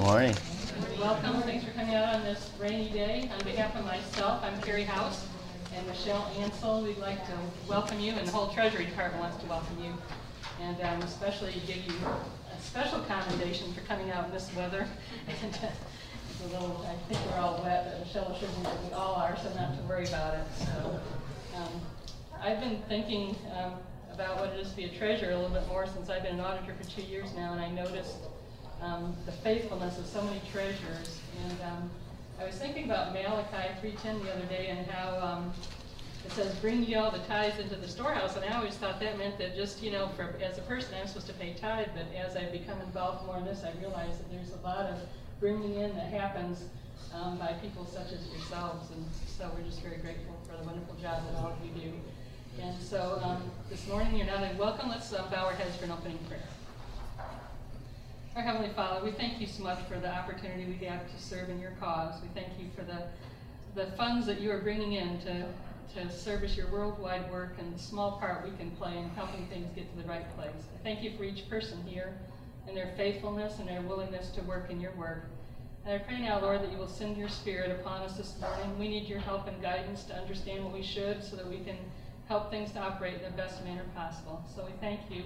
Morning. Welcome, thanks for coming out on this rainy day. On behalf of myself, I'm Carrie House and Michelle Ansel. We'd like to welcome you, and the whole Treasury Department wants to welcome you. And um, especially give you a special commendation for coming out in this weather. And, uh, It's a little, I think we're all wet, but Michelle assures me that we all are, so not to worry about it. So, um, I've been thinking um, about what it is to be a treasurer a little bit more since I've been an auditor for two years now, and I noticed um, the faithfulness of so many treasurers. And um, I was thinking about Malachi 3:10 the other day and how um, it says, "Bring ye all the tithes into the storehouse," and I always thought that meant that just you know, for as a person, I'm supposed to pay tithe. But as I become involved more in this, I realize that there's a lot of bringing in that happens um, by people such as yourselves, and so we're just very grateful for the wonderful job that all of you do. And so um, this morning, you're not only welcome. Let's um, bow our heads for an opening prayer. Our Heavenly Father, we thank you so much for the opportunity we have to serve in your cause. We thank you for the, the funds that you are bringing in to, to service your worldwide work and the small part we can play in helping things get to the right place. I thank you for each person here and their faithfulness and their willingness to work in your work. And I pray now, Lord, that you will send your spirit upon us this morning. We need your help and guidance to understand what we should so that we can help things to operate in the best manner possible. So we thank you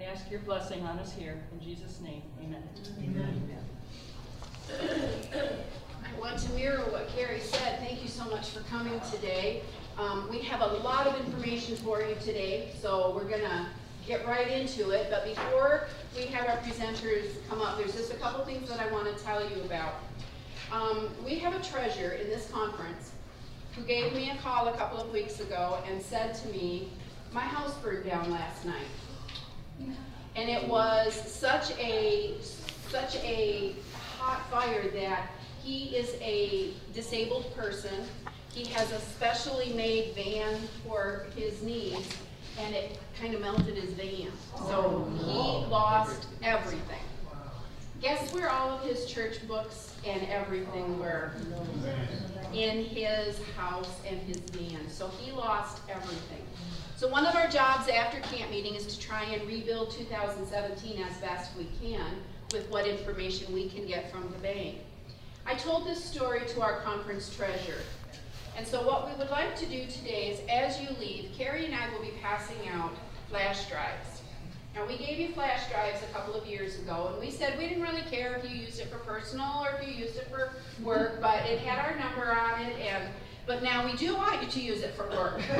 and ask your blessing on us here. In Jesus' name, amen. Amen. I want to mirror what Carrie said. Thank you so much for coming today. Um, we have a lot of information for you today, so we're going to get right into it. But before we have our presenters come up, there's just a couple things that I want to tell you about. Um, we have a treasurer in this conference who gave me a call a couple of weeks ago and said to me, my house burned down last night. And it was such a, such a hot fire that he is a disabled person. He has a specially made van for his needs, and it kind of melted his van. So oh, he lost everything. Guess where all of his church books and everything were? In his house and his van. So he lost everything. So one of our jobs after camp meeting is to try and rebuild 2017 as best we can with what information we can get from the bank. I told this story to our conference treasurer. And so what we would like to do today is as you leave, Carrie and I will be passing out flash drives. Now we gave you flash drives a couple of years ago and we said we didn't really care if you used it for personal or if you used it for work, but it had our number on it and but now we do want you to use it for work.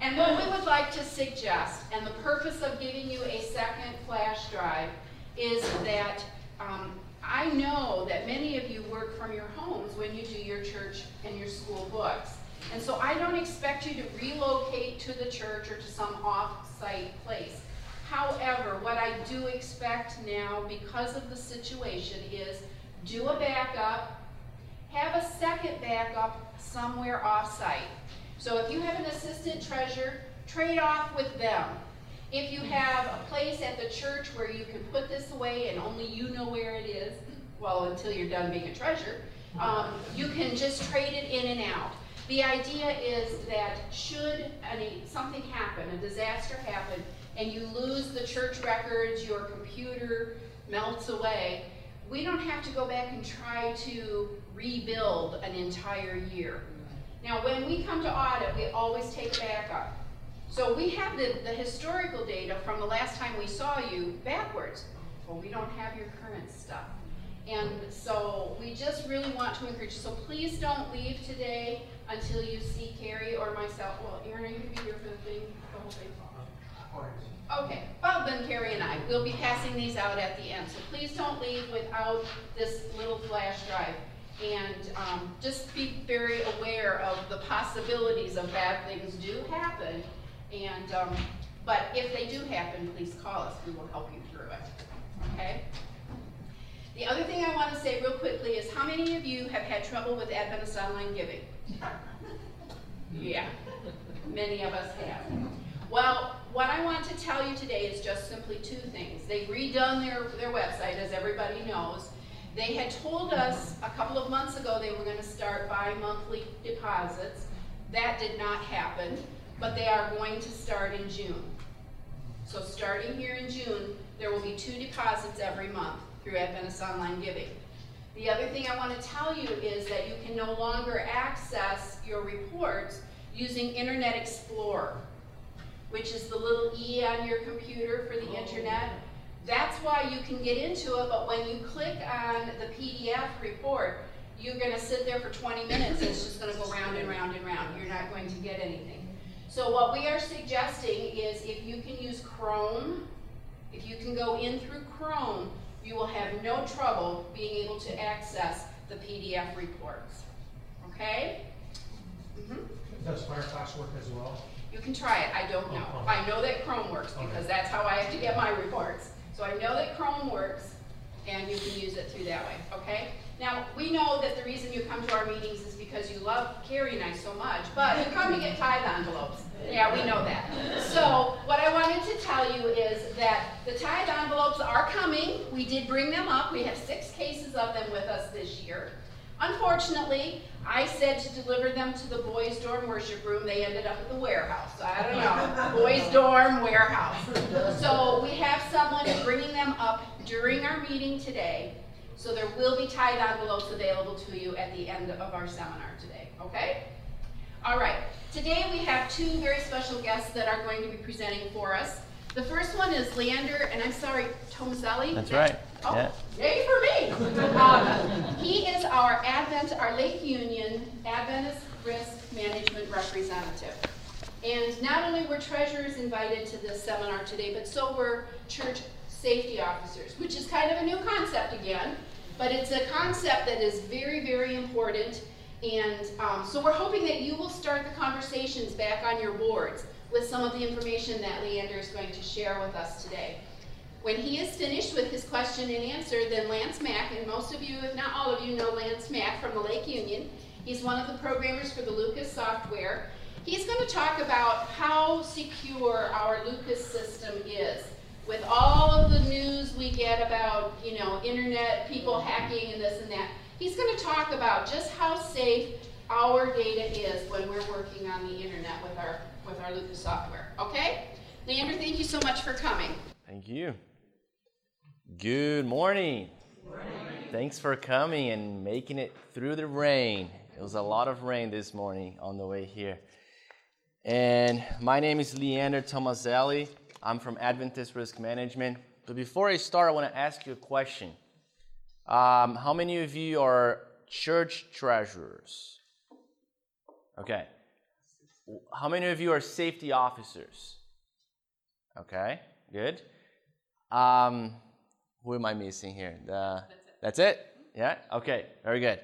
and what we would like to suggest, and the purpose of giving you a second flash drive, is that um, I know that many of you work from your homes when you do your church and your school books. And so I don't expect you to relocate to the church or to some off-site place. However, what I do expect now, because of the situation, is do a backup, have a second backup somewhere off-site. So if you have an assistant treasurer, trade off with them. If you have a place at the church where you can put this away and only you know where it is, well, until you're done being a treasurer, um, you can just trade it in and out. The idea is that should any, something happen, a disaster happen, and you lose the church records, your computer melts away, we don't have to go back and try to rebuild an entire year. Now, when we come to audit, we always take backup. So we have the, the historical data from the last time we saw you backwards. Well, we don't have your current stuff. And so we just really want to encourage you. So please don't leave today until you see Carrie or myself. Well, Aaron, are you going to be here for the thing, the whole thing? Okay, well then Carrie and I, we'll be passing these out at the end. So please don't leave without this little flash drive. And um, just be very aware of the possibilities of bad things do happen. And, um, but if they do happen, please call us. We will help you through it. Okay? The other thing I want to say real quickly is how many of you have had trouble with Adventist online giving? Yeah, many of us have. Well, what I want to tell you today is just simply two things. They've redone their, their website, as everybody knows. They had told us a couple of months ago they were going to start bi-monthly deposits. That did not happen, but they are going to start in June. So starting here in June, there will be two deposits every month. through Adventist Online Giving. The other thing I want to tell you is that you can no longer access your reports using Internet Explorer, which is the little E on your computer for the oh. internet. That's why you can get into it, but when you click on the PDF report, you're going to sit there for 20 minutes and it's just going to go round and round and round. You're not going to get anything. So what we are suggesting is if you can use Chrome, if you can go in through Chrome, you will have no trouble being able to access the PDF reports. Okay? Mm-hmm. Does Firefox work as well? You can try it, I don't know. I know that Chrome works because that's how I have to get my reports. So I know that Chrome works and you can use it through that way, okay? Now, we know that the reason you come to our meetings is because you love Carrie and I so much, but you come to get tithe envelopes. Yeah, we know that. So, what I wanted to tell you is that the tithe envelopes are coming. We did bring them up. We have six cases of them with us this year. Unfortunately, I said to deliver them to the boys' dorm worship room. They ended up at the warehouse. So I don't know. boys' dorm warehouse. So we have someone bringing them up during our meeting today. So there will be tithe envelopes available to you at the end of our seminar today. Okay? All right. Today we have two very special guests that are going to be presenting for us. The first one is Leander, and I'm sorry, Tomazeli. That's right. Oh, yeah. yay for me! Um, he is our Advent, our Lake Union Adventist Risk Management Representative. And not only were treasurers invited to this seminar today, but so were church safety officers, which is kind of a new concept again, but it's a concept that is very, very important. And um, so we're hoping that you will start the conversations back on your boards with some of the information that Leander is going to share with us today. When he is finished with his question and answer, then Lance Mack, and most of you, if not all of you, know Lance Mack from the Lake Union. He's one of the programmers for the Lucas software. He's going to talk about how secure our Lucas system is. With all of the news we get about, you know, internet, people hacking and this and that, he's going to talk about just how safe our data is when we're working on the internet with our with our Lucas software. Okay? Leander, thank you so much for coming. Thank you. Good morning. morning. Thanks for coming and making it through the rain. It was a lot of rain this morning on the way here. And my name is Leander Tomazeli. I'm from Adventist Risk Management. But before I start, I want to ask you a question. Um, how many of you are church treasurers? Okay. How many of you are safety officers? Okay, good. Um, who am I missing here? The, that's, it. that's it? Yeah? Okay, very good.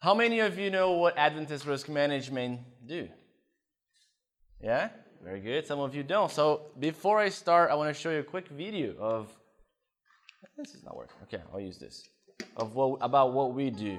How many of you know what Adventist risk management do? Yeah? Very good. Some of you don't. So before I start, I want to show you a quick video of this is not working. Okay, I'll use this. Of what about what we do.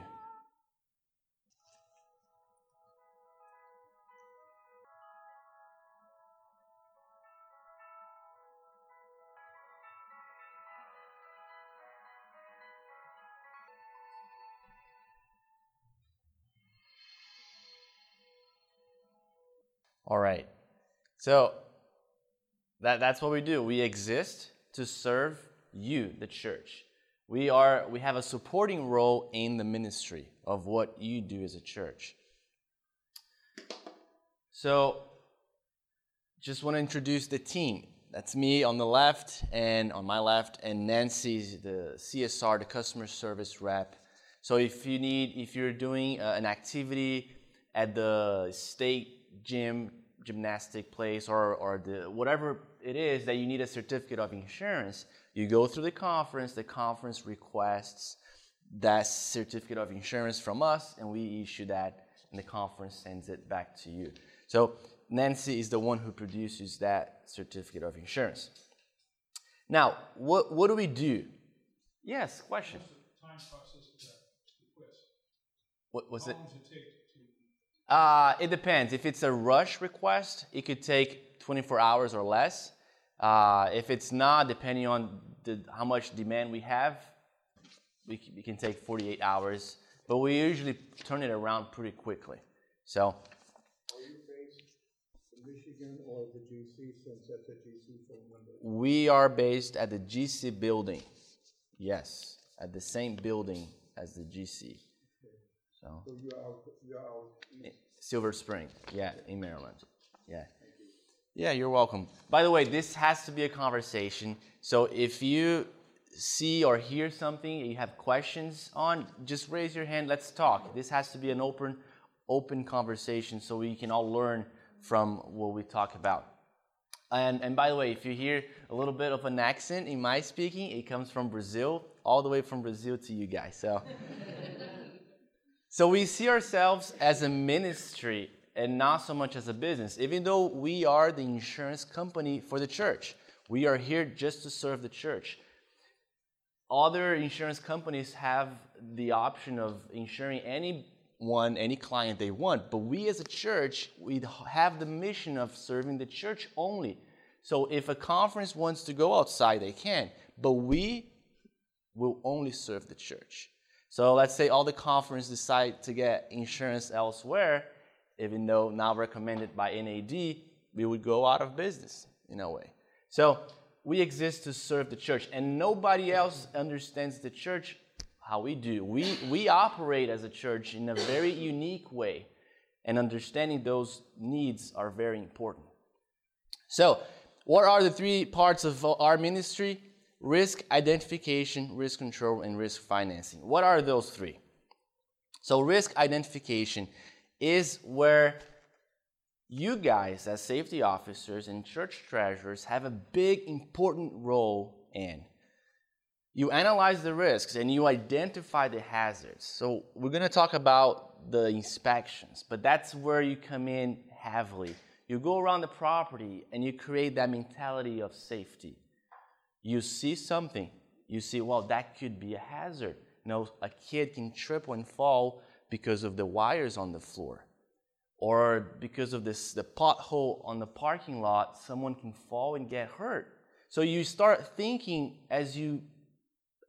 All right. So that, that's what we do. We exist to serve you, the church. We are we have a supporting role in the ministry of what you do as a church. So just want to introduce the team. That's me on the left and on my left, and Nancy's the CSR, the customer service rep. So if you need, if you're doing uh, an activity at the state gym, gymnastic place, or, or the, whatever it is that you need a certificate of insurance, you go through the conference, the conference requests that certificate of insurance from us, and we issue that, and the conference sends it back to you. So Nancy is the one who produces that certificate of insurance. Now, what, what do we do? Yes, question. Time process of that request. What was it? How long does it take Uh, it depends. If it's a rush request, it could take 24 hours or less. Uh, if it's not, depending on the, how much demand we have, we, c- we can take 48 hours. But we usually turn it around pretty quickly. So Are you based in Michigan or the GC, since that's a GC phone number? we are based at the GC building. Yes, at the same building as the GC. So So you're out, you're out. Eh, Silver Spring, yeah, in Maryland. Yeah. Yeah, you're welcome. By the way, this has to be a conversation. So if you see or hear something you have questions on, just raise your hand. Let's talk. This has to be an open, open conversation so we can all learn from what we talk about. And, and by the way, if you hear a little bit of an accent in my speaking, it comes from Brazil, all the way from Brazil to you guys. So, so we see ourselves as a ministry and not so much as a business. Even though we are the insurance company for the church, we are here just to serve the church. Other insurance companies have the option of insuring anyone, any client they want, but we as a church, we have the mission of serving the church only. So if a conference wants to go outside, they can, but we will only serve the church. So let's say all the conference decide to get insurance elsewhere, even though not recommended by NAD, we would go out of business in a way. So we exist to serve the church, and nobody else understands the church how we do. We, we operate as a church in a very unique way, and understanding those needs are very important. So, what are the three parts of our ministry? Risk identification, risk control, and risk financing. What are those three? So, risk identification is where you guys, as safety officers and church treasurers, have a big, important role in. You analyze the risks and you identify the hazards. So, we're going to talk about the inspections, but that's where you come in heavily. You go around the property and you create that mentality of safety. You see something, you see, well, that could be a hazard. You know, a kid can trip and fall because of the wires on the floor. Or because of this the pothole on the parking lot someone can fall and get hurt. So you start thinking as you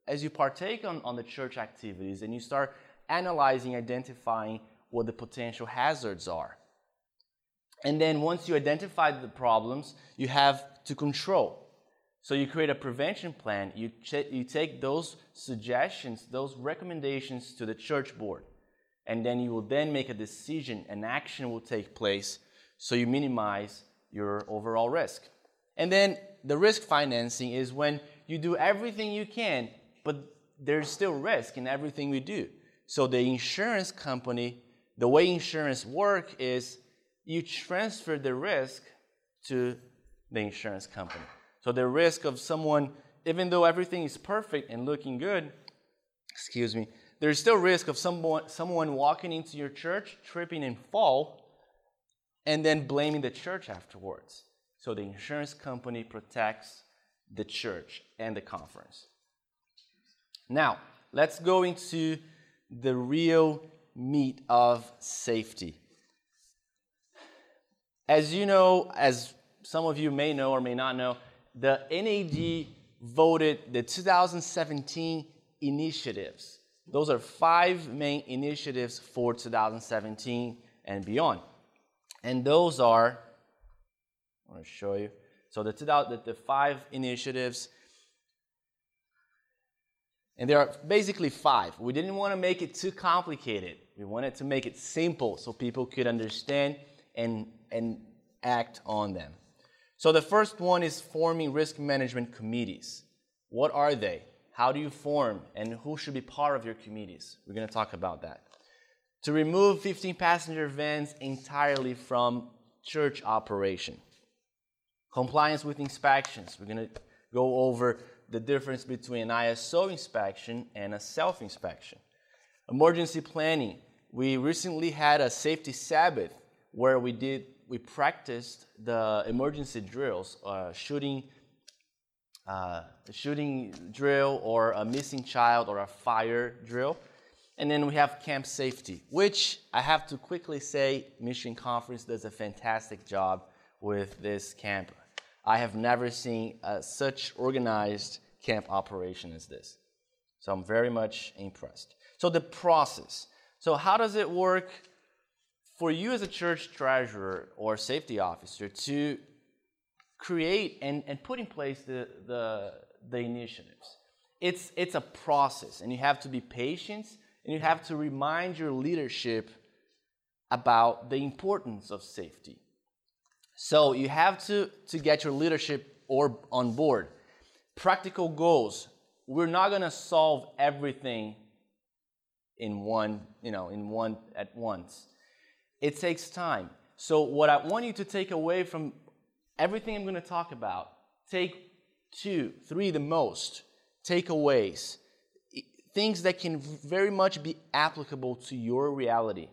as you partake on, on the church activities and you start analyzing identifying what the potential hazards are. And then once you identify the problems you have to control so you create a prevention plan. You, ch- you take those suggestions those recommendations to the church board. And then you will then make a decision and action will take place so you minimize your overall risk. And then the risk financing is when you do everything you can but there's still risk in everything we do. So the insurance company the way insurance work is you transfer the risk to the insurance company so the risk of someone even though everything is perfect and looking good excuse me there's still risk of someone, someone walking into your church, tripping and fall, and then blaming the church afterwards. So the insurance company protects the church and the conference. Now, let's go into the real meat of safety. As you know, as some of you may know or may not know, the NAD voted the 2017 initiatives those are five main initiatives for 2017 and beyond. And those are, I want to show you. So the, the, the five initiatives, and there are basically five. We didn't want to make it too complicated. We wanted to make it simple so people could understand and, and act on them. So the first one is forming risk management committees. What are they? How do you form and who should be part of your committees? We're going to talk about that. To remove 15 passenger vans entirely from church operation. Compliance with inspections. We're going to go over the difference between an ISO inspection and a self inspection. Emergency planning. We recently had a safety Sabbath where we did we practiced the emergency drills, uh, shooting uh, a shooting drill or a missing child or a fire drill. And then we have camp safety, which I have to quickly say Mission Conference does a fantastic job with this camp. I have never seen uh, such organized camp operation as this. So I'm very much impressed. So the process. So how does it work for you as a church treasurer or safety officer to create and, and put in place the, the, the initiatives. it's, it's a process, and you have to be patient, and you have to remind your leadership about the importance of safety. So you have to, to get your leadership or on board. Practical goals. We're not gonna solve everything in one, you know, in one at once. It takes time. So what I want you to take away from everything I'm gonna talk about, take two, three the most takeaways, things that can very much be applicable to your reality.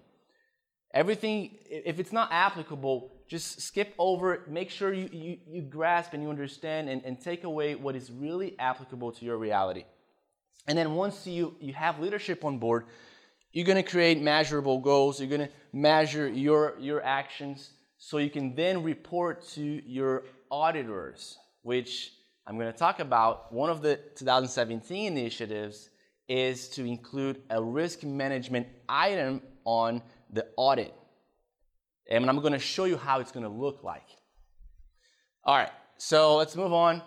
Everything, if it's not applicable, just skip over it. Make sure you, you, you grasp and you understand and, and take away what is really applicable to your reality. And then once you, you have leadership on board, you're going to create measurable goals. You're going to measure your, your actions so you can then report to your auditors, which I'm going to talk about. One of the 2017 initiatives is to include a risk management item on the audit. And I'm going to show you how it's going to look like. All right, so let's move on.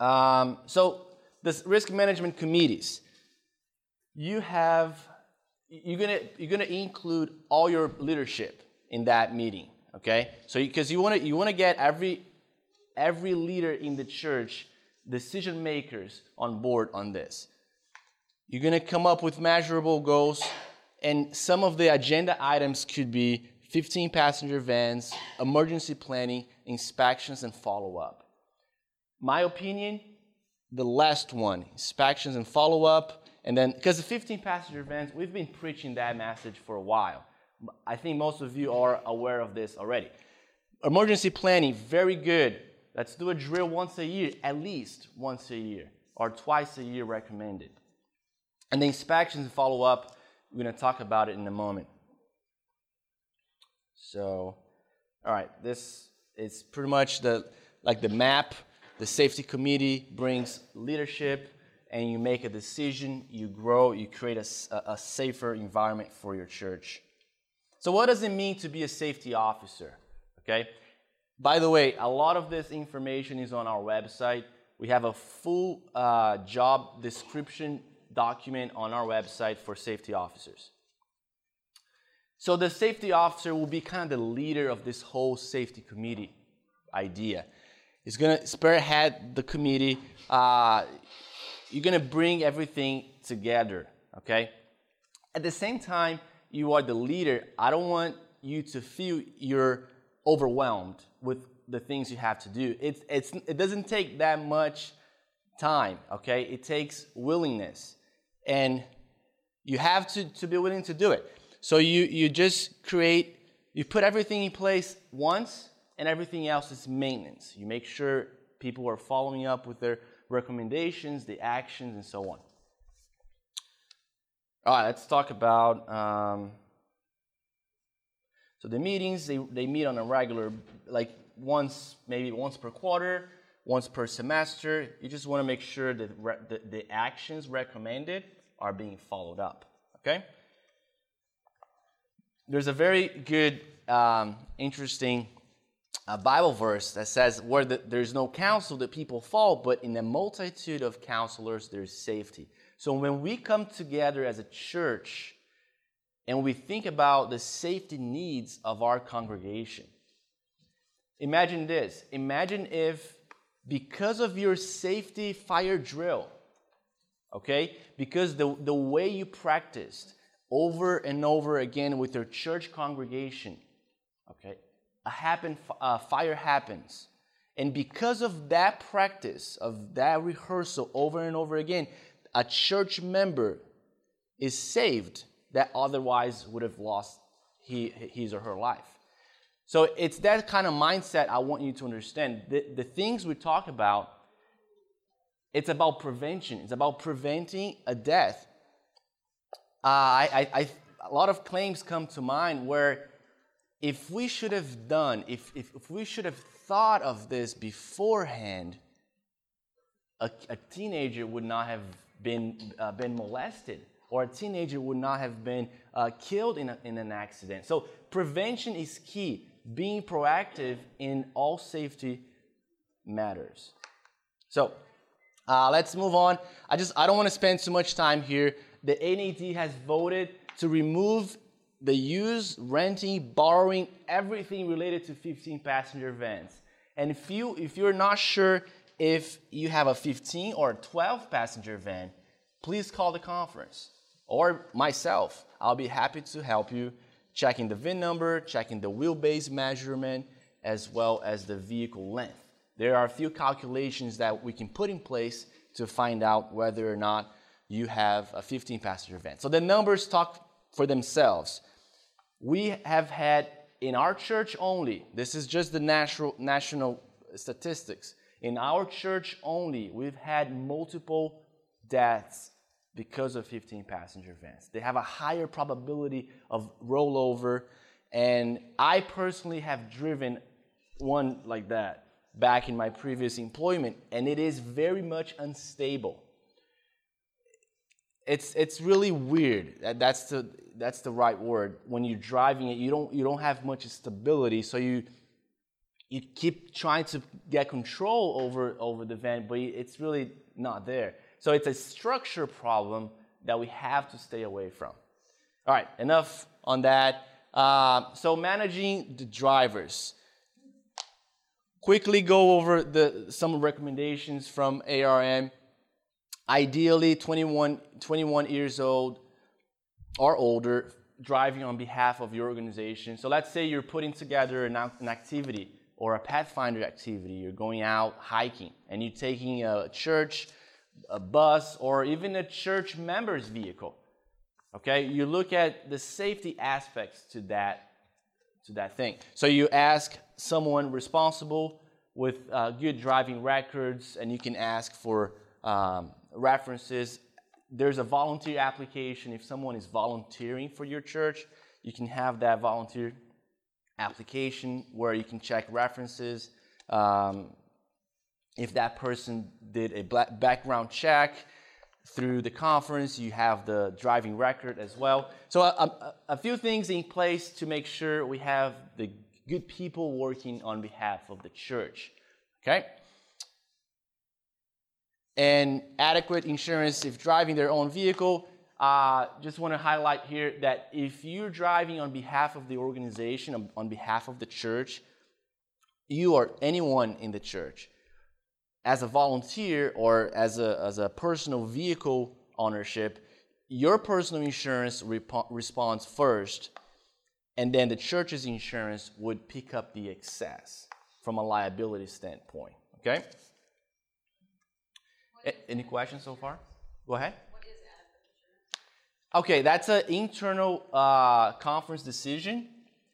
Um, so, this risk management committees, you have you're gonna you're gonna include all your leadership in that meeting. Okay, so because you want to you want to get every every leader in the church, decision makers on board on this. You're going to come up with measurable goals, and some of the agenda items could be 15 passenger vans, emergency planning, inspections, and follow up. My opinion, the last one, inspections and follow up, and then because the 15 passenger vans, we've been preaching that message for a while. I think most of you are aware of this already. Emergency planning, very good. Let's do a drill once a year, at least once a year, or twice a year recommended. And the inspections and follow up, we're going to talk about it in a moment. So, all right, this is pretty much the like the map. The safety committee brings leadership, and you make a decision. You grow. You create a, a safer environment for your church. So, what does it mean to be a safety officer? Okay, by the way, a lot of this information is on our website. We have a full uh, job description document on our website for safety officers. So the safety officer will be kind of the leader of this whole safety committee idea. He's going to spearhead the committee. Uh, you're going to bring everything together, okay? At the same time, you are the leader. I don't want you to feel you're overwhelmed with the things you have to do. It's, it's, it doesn't take that much time, okay? It takes willingness. And you have to, to be willing to do it. So you, you just create, you put everything in place once, and everything else is maintenance. You make sure people are following up with their recommendations, the actions, and so on. All right, let's talk about. Um, so the meetings, they, they meet on a regular, like once, maybe once per quarter, once per semester. You just want to make sure that re- the, the actions recommended are being followed up. Okay? There's a very good, um, interesting uh, Bible verse that says, Where the, there's no counsel, the people fall, but in a multitude of counselors, there's safety. So when we come together as a church, and we think about the safety needs of our congregation. Imagine this. Imagine if, because of your safety fire drill, okay, because the, the way you practiced over and over again with your church congregation, okay, a happen, fire happens. And because of that practice, of that rehearsal over and over again, a church member is saved that otherwise would have lost he, his or her life. So it's that kind of mindset I want you to understand. The, the things we talk about, it's about prevention. It's about preventing a death. Uh, I, I, I, a lot of claims come to mind where if we should have done, if, if, if we should have thought of this beforehand, a, a teenager would not have been, uh, been molested or a teenager would not have been uh, killed in, a, in an accident. So, prevention is key. Being proactive in all safety matters. So, Uh, let's move on. I just I don't want to spend too much time here. The NAD has voted to remove the use, renting, borrowing, everything related to 15 passenger vans. And if you if you're not sure if you have a 15 or a 12 passenger van, please call the conference or myself. I'll be happy to help you checking the VIN number, checking the wheelbase measurement, as well as the vehicle length. There are a few calculations that we can put in place to find out whether or not you have a 15 passenger van. So the numbers talk for themselves. We have had in our church only, this is just the natural, national statistics. In our church only, we've had multiple deaths because of 15 passenger vans. They have a higher probability of rollover, and I personally have driven one like that back in my previous employment, and it is very much unstable. It's, it's really weird. That's the, that's the right word. When you're driving it, you don't, you don't have much stability, so you, you keep trying to get control over, over the van, but it's really not there. So it's a structure problem that we have to stay away from. All right, enough on that. Uh, so managing the drivers. Quickly go over the, some recommendations from ARM. Ideally, 21, 21 years old or older, driving on behalf of your organization. So let's say you're putting together an, an activity or a Pathfinder activity. You're going out hiking and you're taking a church, a bus, or even a church member's vehicle. Okay, you look at the safety aspects to that to that thing. So you ask someone responsible with uh, good driving records, and you can ask for um, references. There's a volunteer application. If someone is volunteering for your church, you can have that volunteer application where you can check references. Um, if that person did a background check through the conference, you have the driving record as well. So, a, a, a few things in place to make sure we have the good people working on behalf of the church. Okay? And adequate insurance if driving their own vehicle. Uh, just want to highlight here that if you're driving on behalf of the organization, on behalf of the church, you or anyone in the church, as a volunteer or as a, as a personal vehicle ownership, your personal insurance rep- responds first, and then the church's insurance would pick up the excess from a liability standpoint. Okay? Any questions so far? Go ahead. Okay, that's an internal uh, conference decision.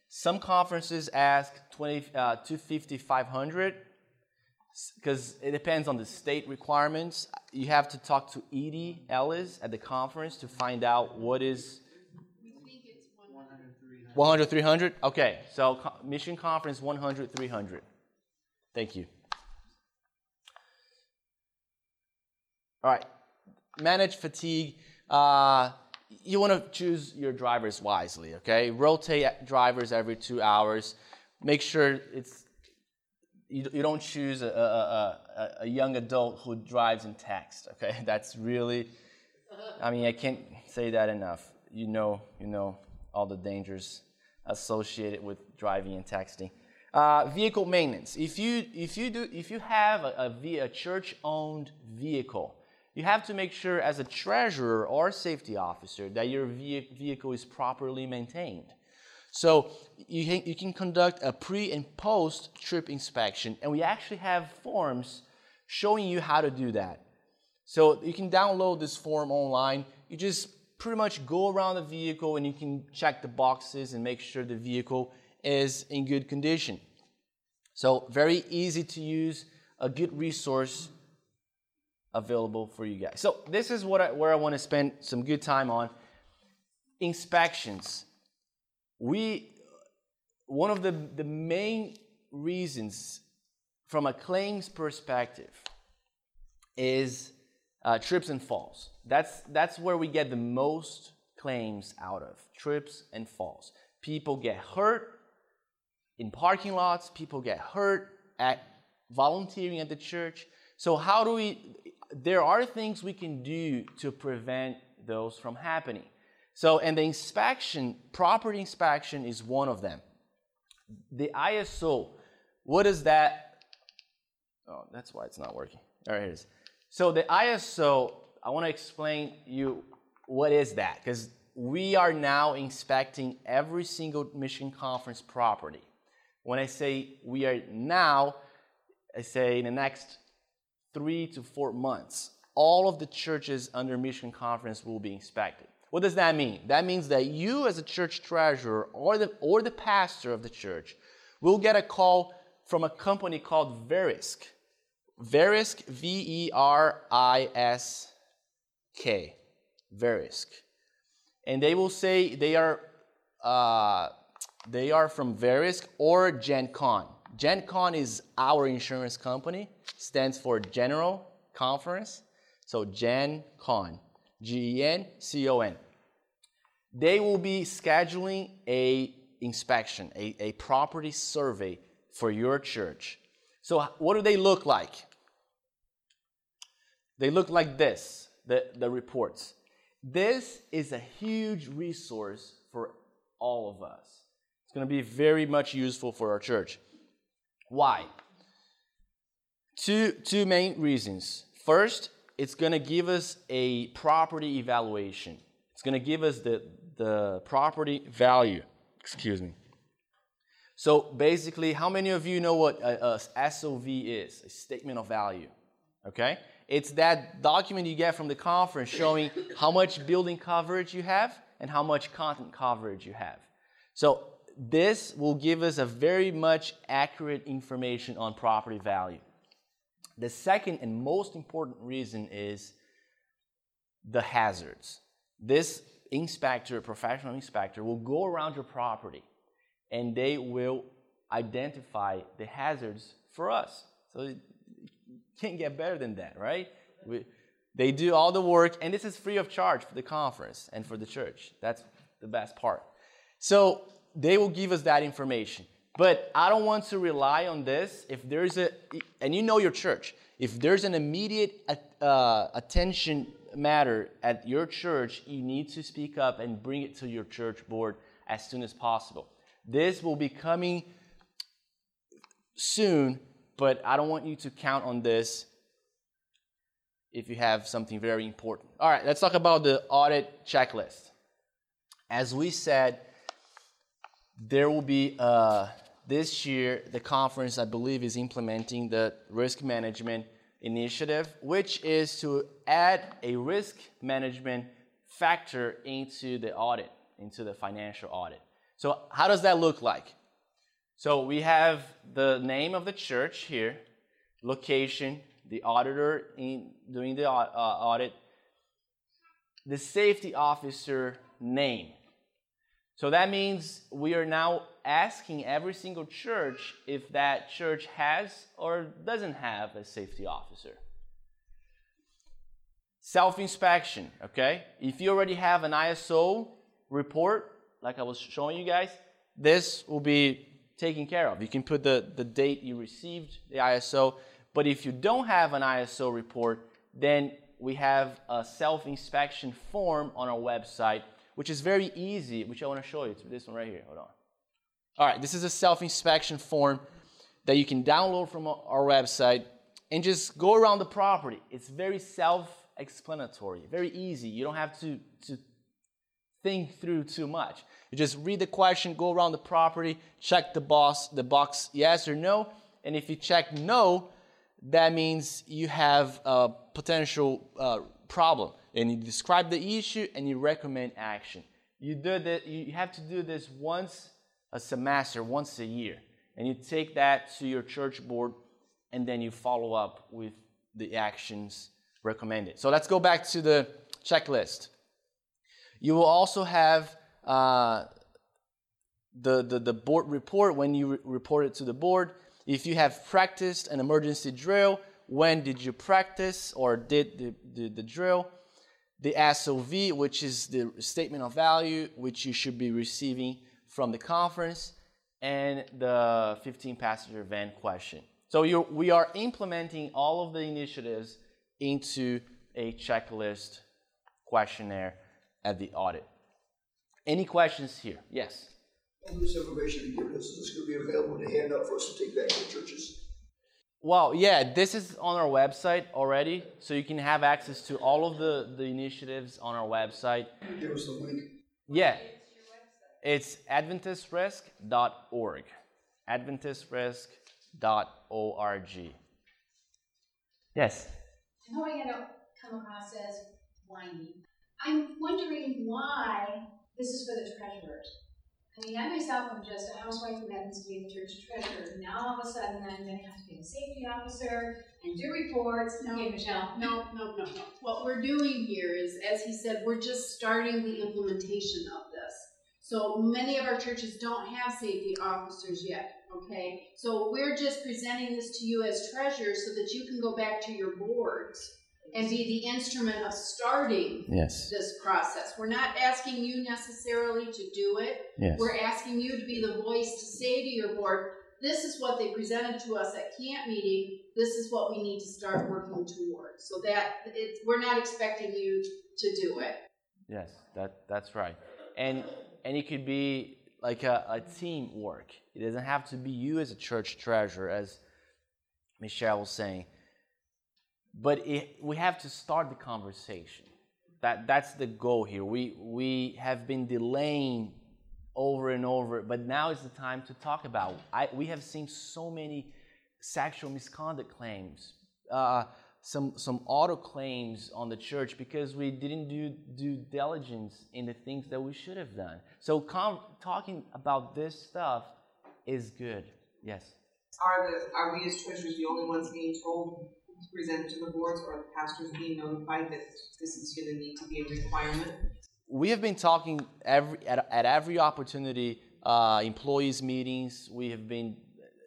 Some conferences ask 20, uh, 250, 500 because it depends on the state requirements. You have to talk to Edie Ellis at the conference to find out what is 100, 300? Okay, so mission conference 100, 300. Thank you. All right, manage fatigue. Uh, you want to choose your drivers wisely, okay? Rotate drivers every two hours. Make sure it's you, you don't choose a, a, a, a young adult who drives in text, okay? That's really, I mean, I can't say that enough. You know, you know all the dangers associated with driving and texting. Uh, vehicle maintenance. If you if you do if you have a, a, a church-owned vehicle, you have to make sure as a treasurer or safety officer that your vehicle is properly maintained. So you can, conduct a pre and post trip inspection, and we actually have forms showing you how to do that. So you can download this form online. You just pretty much go around the vehicle and you can check the boxes and make sure the vehicle is in good condition. So very easy to use, a good resource available for you guys. So this is what I, where I want to spend some good time on inspections we one of the, the main reasons from a claims perspective is uh, trips and falls. That's, that's where we get the most claims out of trips and falls. People get hurt in parking lots, people get hurt at volunteering at the church. So, how do we, there are things we can do to prevent those from happening. So, and the inspection, property inspection is one of them. The ISO, what is that? Oh, that's why it's not working. There it is. So the ISO, I want to explain you what is that because we are now inspecting every single Mission Conference property. When I say we are now, I say in the next three to four months, all of the churches under Mission Conference will be inspected. What does that mean? That means that you, as a church treasurer or the, or the pastor of the church, will get a call from a company called Verisk. Verisk, V E R I S K. Verisk. And they will say they are, uh, they are from Verisk or GenCon. GenCon is our insurance company, stands for General Conference. So GenCon. G-E-N-C-O-N. They will be scheduling a inspection, a, a property survey for your church. So what do they look like? They look like this, the, the reports. This is a huge resource for all of us. It's going to be very much useful for our church. Why? Two, two main reasons. First, it's going to give us a property evaluation. It's going to give us the, the property value. Excuse me. So basically, how many of you know what a, a SOV is? A statement of value. Okay? It's that document you get from the conference showing how much building coverage you have and how much content coverage you have. So this will give us a very much accurate information on property value. The second and most important reason is the hazards. This inspector, professional inspector, will go around your property and they will identify the hazards for us. So it can't get better than that, right? We, they do all the work, and this is free of charge for the conference and for the church. That's the best part. So they will give us that information. But I don't want to rely on this. If there's a, and you know your church, if there's an immediate uh, attention matter at your church, you need to speak up and bring it to your church board as soon as possible. This will be coming soon, but I don't want you to count on this if you have something very important. All right, let's talk about the audit checklist. As we said, there will be uh, this year the conference i believe is implementing the risk management initiative which is to add a risk management factor into the audit into the financial audit. So how does that look like? So we have the name of the church here location the auditor in doing the uh, audit the safety officer name so that means we are now asking every single church if that church has or doesn't have a safety officer. Self inspection, okay? If you already have an ISO report, like I was showing you guys, this will be taken care of. You can put the, the date you received the ISO, but if you don't have an ISO report, then we have a self inspection form on our website which is very easy, which I want to show you. It's this one right here. Hold on. All right, this is a self inspection form that you can download from our website and just go around the property. It's very self explanatory, very easy. You don't have to, to think through too much. You just read the question, go around the property, check the box, the box yes or no, and if you check no, that means you have a potential uh, problem and you describe the issue and you recommend action. You do that, you have to do this once a semester, once a year. And you take that to your church board and then you follow up with the actions recommended. So let's go back to the checklist. You will also have uh, the, the, the board report when you re- report it to the board. If you have practiced an emergency drill, when did you practice or did the, the, the drill? The SOV, which is the statement of value, which you should be receiving from the conference, and the 15 passenger van question. So we are implementing all of the initiatives into a checklist questionnaire at the audit. Any questions here? Yes. All this information is gonna be available to hand out for us to take back to churches? Well, yeah, this is on our website already, so you can have access to all of the, the initiatives on our website. Give us the link. Yeah. It's adventistrisk.org. adventistrisk.org. Yes. I'm hoping I don't come across as whiny. I'm wondering why this is for the treasurers. I mean, I myself am just a housewife who happens to be the church treasurer. Now all of a sudden I'm gonna have to be a safety officer and do reports. No, Okay, Michelle. No, no, no, no. What we're doing here is, as he said, we're just starting the implementation of this. So many of our churches don't have safety officers yet, okay? So we're just presenting this to you as treasurers so that you can go back to your boards and be the instrument of starting Yes. this process. We're not asking you necessarily to do it. Yes. We're asking you to be the voice to say to your board, this is what they presented to us at camp meeting, this is what we need to start working towards. So that, it, we're not expecting you to do it. Yes, that that's right. And and it could be like a, a team work. It doesn't have to be you as a church treasurer, as Michelle was saying. But it, we have to start the conversation. That that's the goal here. We we have been delaying over and over, but now is the time to talk about. I, we have seen so many sexual misconduct claims, uh, some some auto claims on the church because we didn't do due diligence in the things that we should have done. So com- talking about this stuff is good. Yes. Are the, are we as treasurers the only ones being told to present to the boards, or the pastors being notified that this is gonna need to be a requirement? we have been talking every at, at every opportunity uh, employees meetings. We have been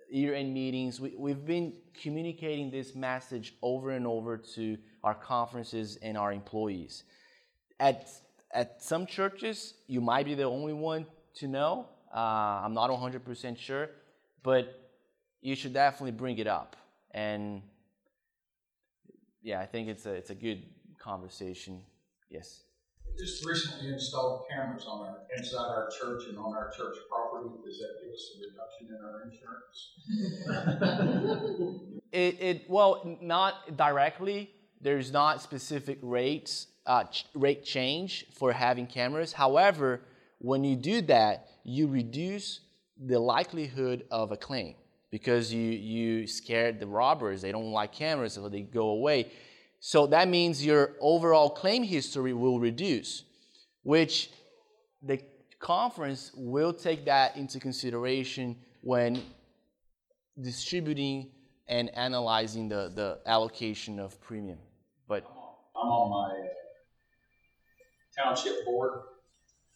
year-end meetings. We, we've been communicating this message over and over to our conferences and our employees. At at some churches you might be the only one to know. Uh, i'm not 100% sure but you should definitely bring it up. And yeah i think it's a it's a good conversation yes Just recently installed cameras on our, inside our church and on our church property. Does that give us a reduction in our insurance? It, it well, not directly. There's not specific rates uh, ch- rate change for having cameras. However, when you do that, you reduce the likelihood of a claim because you you scared the robbers. They don't like cameras, so they go away. So that means your overall claim history will reduce, which the conference will take that into consideration when distributing and analyzing the, the allocation of premium. But I'm on my uh, township board,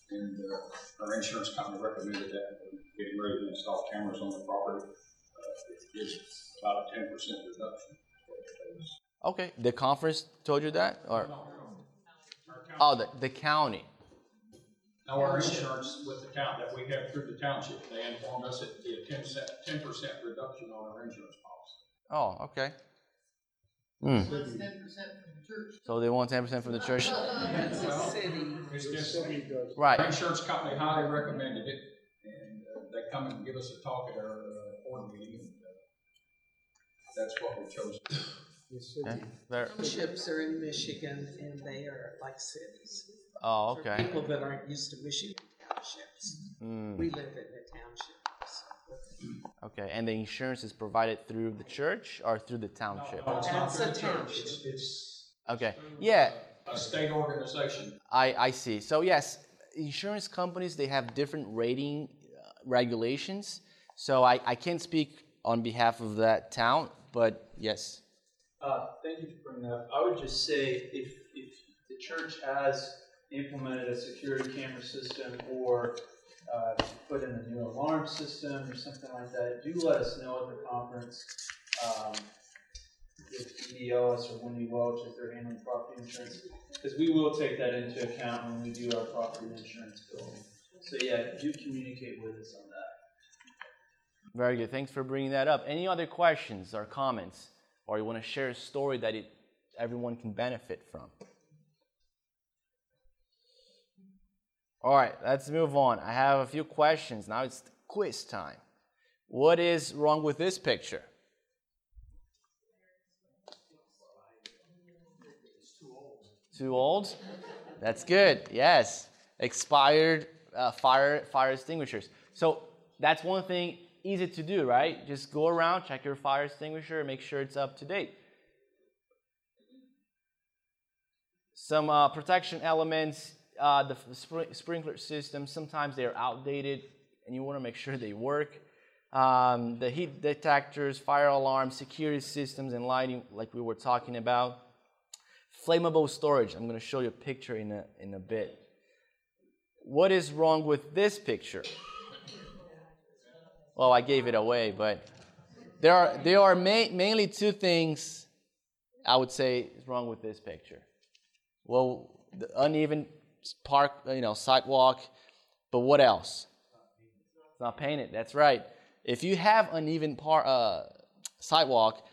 and uh, our insurance company recommended that getting ready to install cameras on the property. Uh, about a ten percent reduction. okay, the conference told you that, or oh, the, the county. Now, our insurance with the town, that we have through the township, they informed us it'd be a ten cent, ten percent reduction on our insurance policy. Oh, okay. Hmm. So they want ten percent from the church, That's a city. It's The just, city right? our insurance company highly recommended it, and uh, they come and give us a talk at our meeting, and uh, that's what we chose. The city. Okay. There- Townships are in Michigan and they are like cities. Oh, For okay. people that aren't used to Michigan townships, Hmm. we live in a township. so. Okay, and the insurance is provided through the church or through the township? No, it's not That's through a the church, township. it's, it's Okay, yeah, a state organization. I, I see. So yes, insurance companies they have different rating uh, regulations. So I, I can't speak on behalf of that town, but yes. Uh, thank you for bringing that up. I would just say if, if the church has implemented a security camera system or uh, put in a new alarm system or something like that, do let us know at the conference. Um, if EOS or Wendy Welch, if they're handling property insurance, because we will take that into account when we do our property insurance bill. So yeah, do communicate with us on. Very good. Thanks for bringing that up. Any other questions or comments, or you want to share a story that it everyone can benefit from. All right, let's move on. I have a few questions. Now it's quiz time. What is wrong with this picture? Too old? That's good. Yes. Expired uh, fire fire extinguishers. So that's one thing easy to do, right? Just go around, check your fire extinguisher, make sure it's up to date. Some uh, protection elements, uh, the spr- sprinkler system, sometimes they're outdated and you want to make sure they work. Um, the heat detectors, fire alarms, security systems, and lighting, like we were talking about. Flammable storage. I'm going to show you a picture in a, in a bit. What is wrong with this picture? Well, I gave it away, but there are, there are ma- mainly two things I would say is wrong with this picture. Well, the uneven park, you know, sidewalk, but what else? It's not painted. That's right. If you have uneven par, uh, sidewalk,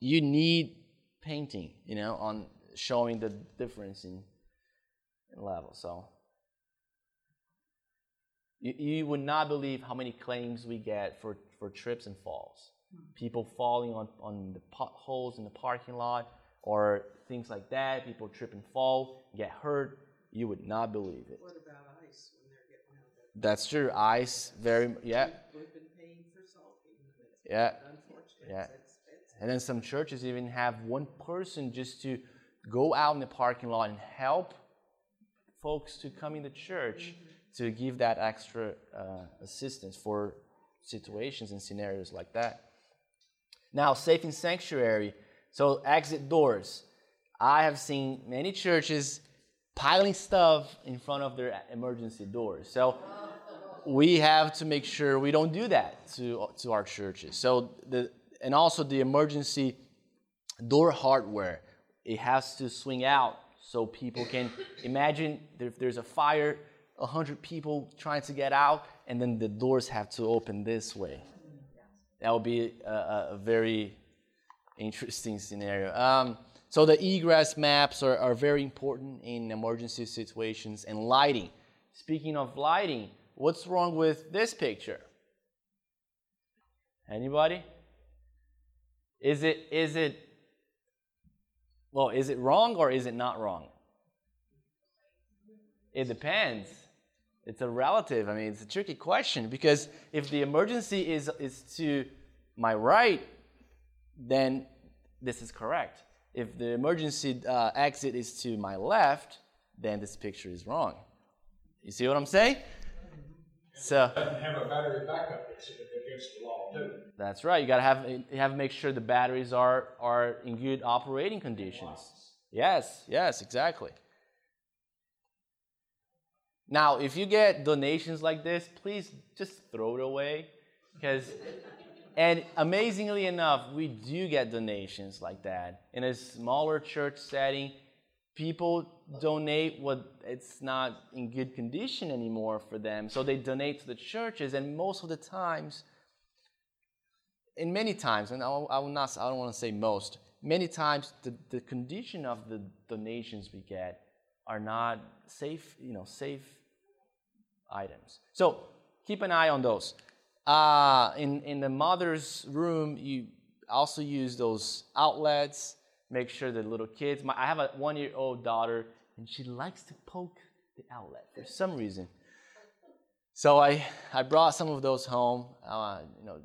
you need painting, you know, on showing the difference in, in level. So you, you would not believe how many claims we get for, for trips and falls. Hmm. People falling on, on the potholes in the parking lot or things like that. People trip and fall, get hurt. You would not believe it. What about ice when they're getting out there? That's true. Ice, very, yeah, We've been paying for salt yeah. unfortunately Yeah. And then some churches even have one person just to go out in the parking lot and help folks to come in the church mm-hmm. To give that extra uh, assistance for situations and scenarios like that. Now, safe in sanctuary. So, exit doors. I have seen many churches piling stuff in front of their emergency doors. So, we have to make sure we don't do that to, to our churches. So, the, and also the emergency door hardware, it has to swing out so people can imagine if there's a fire, 100 people trying to get out, and then the doors have to open this way. That would be a, a, very interesting scenario. Um, so the egress maps are, are very important in emergency situations and lighting. Speaking of lighting, what's wrong with this picture? Anybody? Is it is it well, is it wrong or is it not wrong? It depends. It's a relative. I mean, it's a tricky question because if the emergency is is to my right, then this is correct. If the emergency uh, exit is to my left, then this picture is wrong. You see what I'm saying? So have a battery backup, against the law too. that's right. You gotta have you have to make sure the batteries are are in good operating conditions. Yes, yes, exactly. Now, if you get donations like this, please just throw it away, because and amazingly enough, we do get donations like that in a smaller church setting. People donate what it's not in good condition anymore for them, so they donate to the churches, and most of the times and many times, and I will not, I don't want to say most, many times the, the condition of the donations we get are not safe, you know, safe items. So keep an eye on those. Uh, in, in the mother's room, you also use those outlets. Make sure the little kids. My, I have a one-year-old daughter, and she likes to poke the outlet for some reason. So I, I brought some of those home. Uh, you know,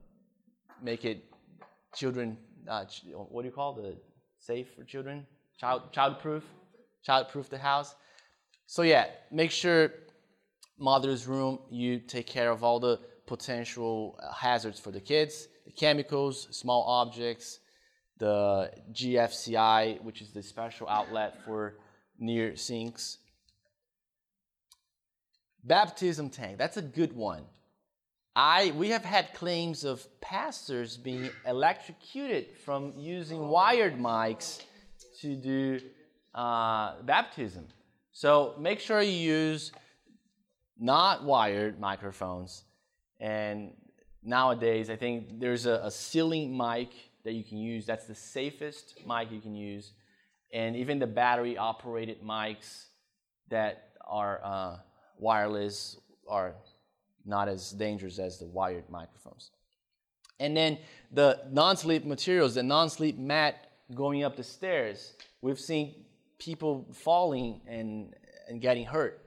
make it children uh, ch- what do you call the safe for children child child proof child proof the house. So yeah make sure mother's room you take care of all the potential uh, hazards for the kids the chemicals small objects the gfci which is the special outlet for near sinks. Baptism tank that's a good one. I we have had claims of pastors being electrocuted from using wired mics to do uh, baptism. So make sure you use not wired microphones. And nowadays, I think there's a, a ceiling mic that you can use. That's the safest mic you can use. and even the battery operated mics that are uh, wireless are not as dangerous as the wired microphones. And then the non sleep materials, the non sleep mat going up the stairs, we've seen people falling and, and getting hurt.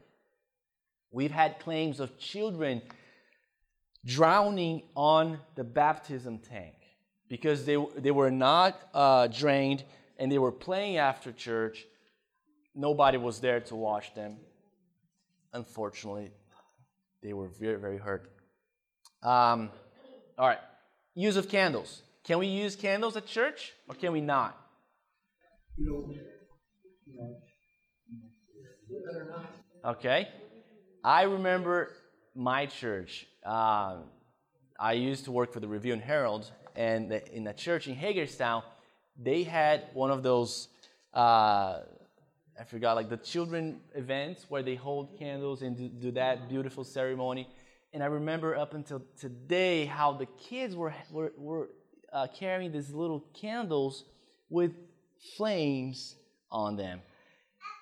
We've had claims of children drowning on the baptism tank because they, they were not uh, drained and they were playing after church. Nobody was there to watch them. Unfortunately, they were very, very hurt. Um, all right, use of candles. Can we use candles at church or can we not? You know, Okay. I remember my church. Uh, I used to work for the Review and Herald, and the, in a church in Hagerstown, they had one of those. Uh, I forgot, like the children events where they hold candles and do, do that beautiful ceremony. And I remember up until today how the kids were were, were uh, carrying these little candles with flames on them.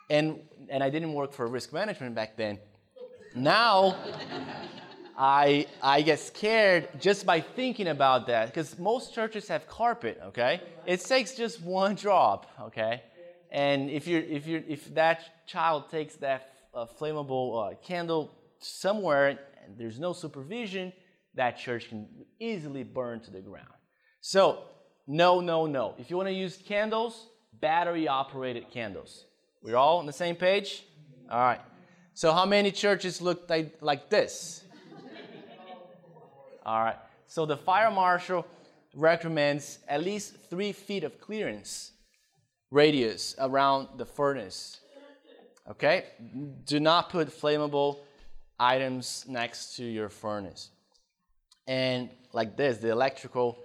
And and I didn't work for risk management back then. Now I I get scared just by thinking about that because most churches have carpet, okay? It takes just one drop, okay? And if you if you if that child takes that uh, flammable uh, candle somewhere and there's no supervision, that church can easily burn to the ground. So, no, no, no. If you want to use candles, battery operated candles. We're all on the same page? All right. So, how many churches look like, like this? All right. So, the fire marshal recommends at least three feet of clearance radius around the furnace. Okay? Do not put flammable items next to your furnace. And like this, the electrical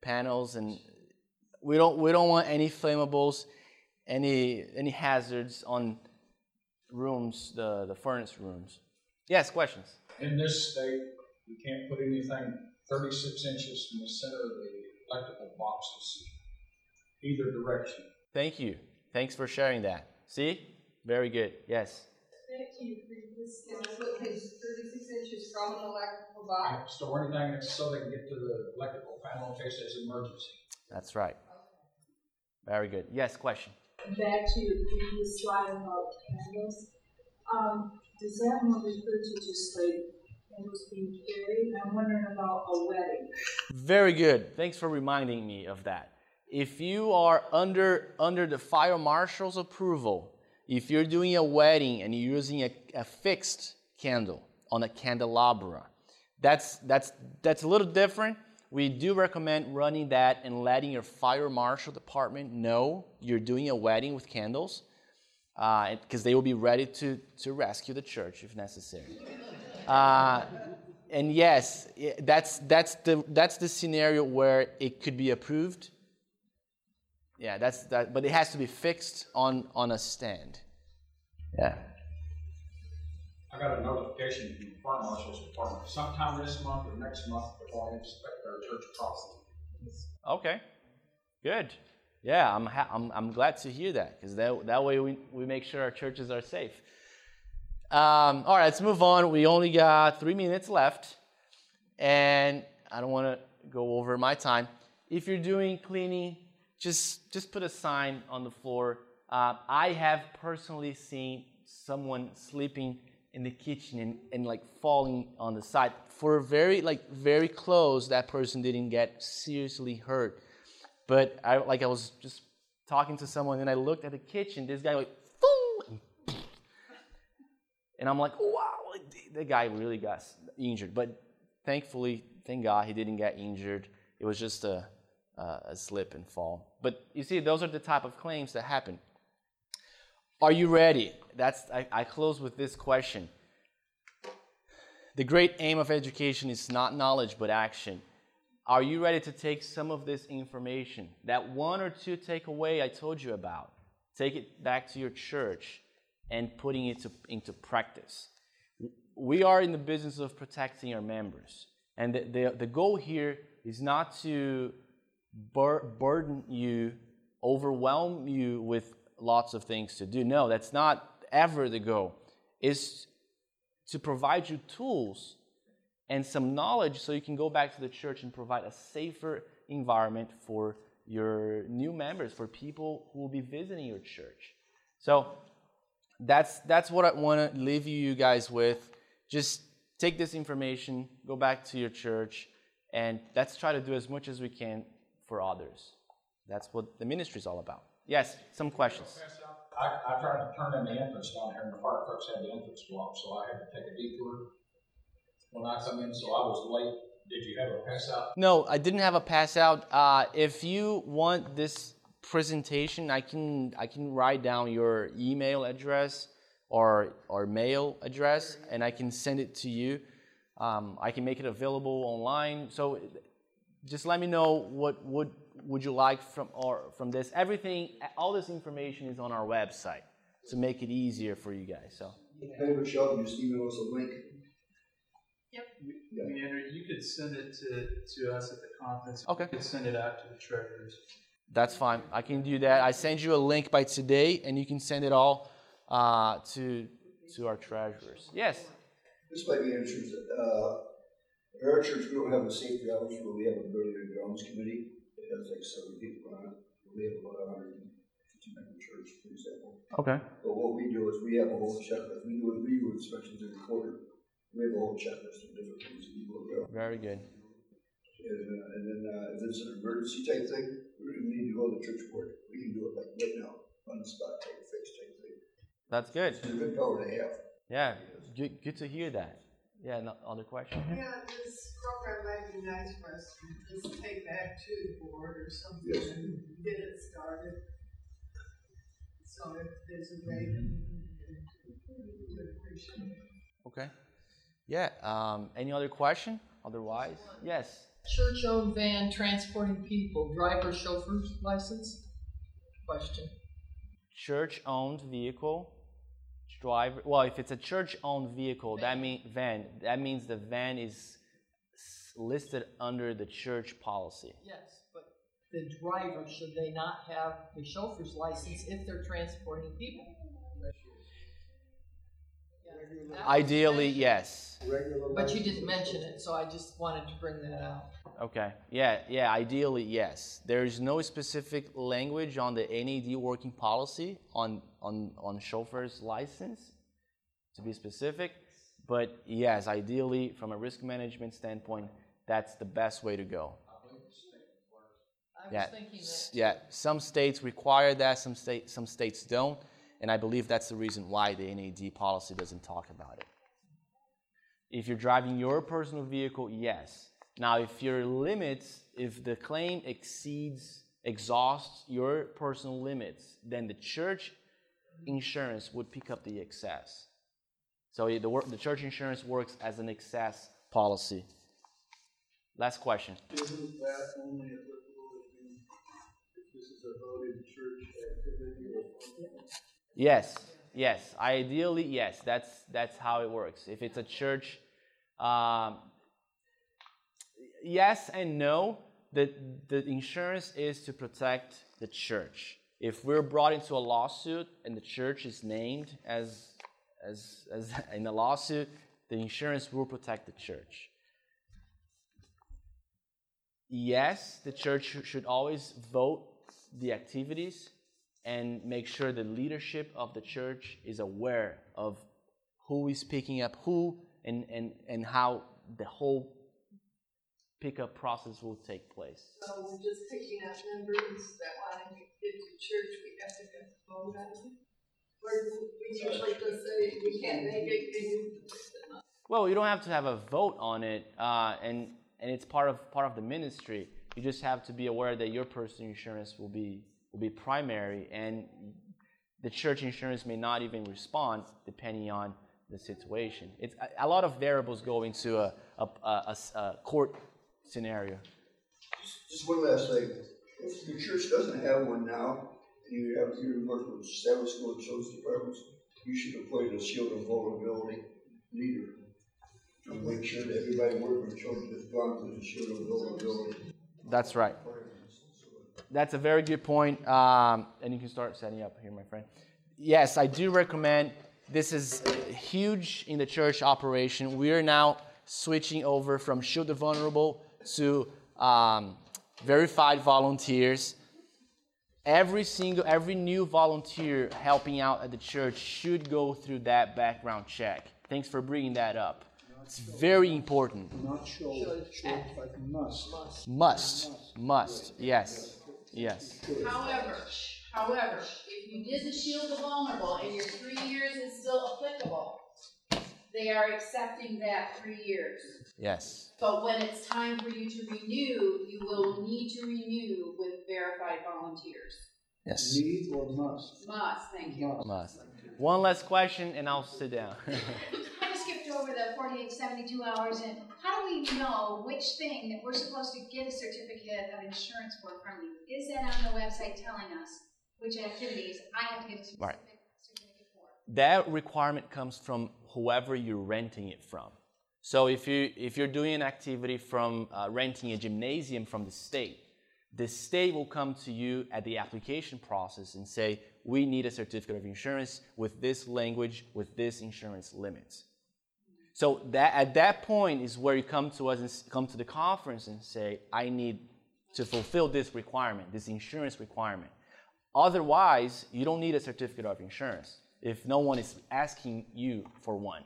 panels and we don't we don't want any flammables, any any hazards on rooms, the, the furnace rooms. Yes, questions? In this state, you can't put anything thirty-six inches from the center of the electrical boxes, either direction. Thank you. Thanks for sharing that. See? Very good. Yes. Thank you. your previous, can I put page thirty-six inches from an electrical box? Can't store anything so they can get to the electrical panel in case there's an emergency. That's right. Very good. Yes, question. Back to your previous slide about candles. Um, does that one refer to just like candles being carried? I'm wondering about a wedding. Very good. Thanks for reminding me of that. If you are under under the fire marshal's approval, if you're doing a wedding and you're using a, a fixed candle on a candelabra, that's that's that's a little different. We do recommend running that and letting your fire marshal department know you're doing a wedding with candles, because uh, they will be ready to to rescue the church if necessary. Uh, and yes, that's that's the that's the scenario where it could be approved yeah, that's that, but it has to be fixed on on a stand. Yeah. I got a notification from the fire marshal's department sometime this month or next month they're going to inspect our church property. Okay. Good. Yeah, I'm ha- I'm I'm glad to hear that because that that way we we make sure our churches are safe. Um, all right, let's move on. We only got three minutes left, and I don't want to go over my time. If you're doing cleaning just, just put a sign on the floor. Uh, I have personally seen someone sleeping in the kitchen and, and like falling on the side. For very like very close, that person didn't get seriously hurt. But I like I was just talking to someone and I looked at the kitchen. This guy like, and I'm like, wow, the guy really got injured. But thankfully, thank God, he didn't get injured. It was just a a slip and fall. But you see, those are the type of claims that happen. Are you ready? That's I, I close with this question. The great aim of education is not knowledge but action. Are you ready to take some of this information, that one or two takeaway I told you about, take it back to your church and putting it to, into practice? We are in the business of protecting our members. And the, the, the goal here is not to bur- burden you, overwhelm you with lots of things to do. No, that's not ever the goal. Is to provide you tools and some knowledge so you can go back to the church and provide a safer environment for your new members, for people who will be visiting your church. So that's that's what I want to leave you guys with. Just take this information, go back to your church, and let's try to do as much as we can for others. That's what the ministry is all about. Yes, some questions. I, I tried to turn in the entrance down here, and the fire trucks had the entrance blocked, so I had to take a detour when I come in, so I was late. Did you have a pass out? No, I didn't have a pass out. Uh, if you want this presentation, I can I can write down your email address or or mail address, and I can send it to you. Um, I can make it available online. So just let me know what would would you like from or from this. Everything, all this information is on our website to make it easier for you guys. So Hey, Michelle, you just email us a link. Yep. Leander, you could send it to, to us at the conference. Okay. You could send it out to the treasurers. that's fine. I can do that. I send you a link by today, and you can send it all uh, to to our treasurers. Yes. This might be interesting. Uh, at our church, we don't have a safety office, but we have a building and grounds committee. It has like seven people on it. We have about a hundred and fifty member church, for example. Okay. But what we do is we have a whole checklist. We do, we do inspections every quarter. We have a whole checklist of different things that people around. Very good. And, uh, and then, uh, if it's an emergency type thing, we don't need to go to the church board. We can do it like right now, on the spot take a fix type thing. That's good. It's a good power to have. Yeah. Good. Good to hear that. Yeah. No, other question. Yeah, this program might be nice for us to just take back to the board or something Yes. and get it started. So if there's a way, we would appreciate it. Okay. Yeah. Um, any other question? Otherwise, yes. Church-owned van transporting people, driver, chauffeur's license? Question. Church-owned vehicle. Driver. Well, if it's a church-owned vehicle, that mean van. That means the van is listed under the church policy. Yes, but the driver, should they not have a chauffeur's license if they're transporting people? Ideally, yes. But you didn't mention it, so I just wanted to bring that out. Okay. Yeah, yeah, ideally, yes. There is no specific language on the NAD working policy on, on, on chauffeur's license, to be specific. But yes, ideally, from a risk management standpoint, that's the best way to go. I was Yeah, thinking that. yeah. Some states require that, some, state, some states don't. And I believe that's the reason why the NAD policy doesn't talk about it. If you're driving your personal vehicle, yes. Now, if your limits, if the claim exceeds, exhausts your personal limits, then the church insurance would pick up the excess. So the, the church insurance works as an excess policy. Last question. Isn't that only applicable if this is a church activity or? Yes, yes. Ideally, yes. That's that's how it works. If it's a church, um, yes and no. The the insurance is to protect the church. If we're brought into a lawsuit and the church is named as as as in a lawsuit, the insurance will protect the church. Yes, the church should always vote the activities and make sure the leadership of the church is aware of who is picking up who and, and, and how the whole pickup process will take place. So we're just picking up members that want to get to church, we have to have to vote on we usually just say, we can't make it? Well, you don't have to have a vote on it, uh, and and it's part of part of the ministry. You just have to be aware that your personal insurance will be will be primary, and the church insurance may not even respond depending on the situation. It's a, a lot of variables go into a a court scenario. Just one last thing. If the church doesn't have one now, and you have, you work with school and children's departments, you should appoint a shield of vulnerability leader. To make sure that everybody working with children has gone through the shield of vulnerability. That's right. That's a very good point. Um, and you can start setting up here, my friend. Yes, I do recommend. This is huge in the church operation. We are now switching over from Shield the Vulnerable to um, verified volunteers. Every single, every new volunteer helping out at the church should go through that background check. Thanks for bringing that up. It's very important. Not should, should, like must. Must, must, yes, yes. However, however, if you did the shield of vulnerable and your three years is still applicable, they are accepting that three years. Yes. But when it's time for you to renew, you will need to renew with verified volunteers. Yes. Need or must? Must, thank you. Must. One last question and I'll sit down. I skipped over the 48, 72 hours, and how do we know which thing that we're supposed to get a certificate of insurance for from you? Is that on the website telling us which activities I have to get a specific Right. certificate for? that requirement comes from whoever you're renting it from. So if you if you're doing an activity from uh, renting a gymnasium from the state, the state will come to you at the application process and say, "We need a certificate of insurance with this language, with this insurance limits." So that at that point is where you come to us and come to the conference and say, "I need to fulfill this requirement, this insurance requirement." Otherwise, you don't need a certificate of insurance if no one is asking you for one.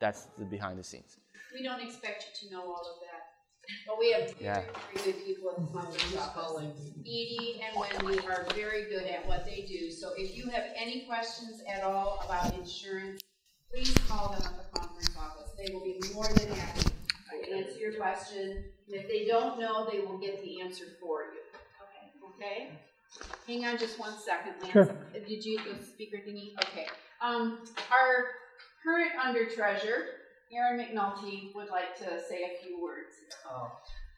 That's the behind the scenes. We don't expect you to know all of that, but we have Yeah. very, very good people at the conference office. Edie and Wendy are very good at what they do, so if you have any questions at all about insurance, please call them at the conference office. They will be more than happy to answer your question, and if they don't know, they will get the answer for you. Okay? Okay? Hang on just one second, Lance. Sure. Uh, Did you, the speaker thingy? Okay. Um, our current under treasurer, Aaron McNulty, would like to say a few words. Um,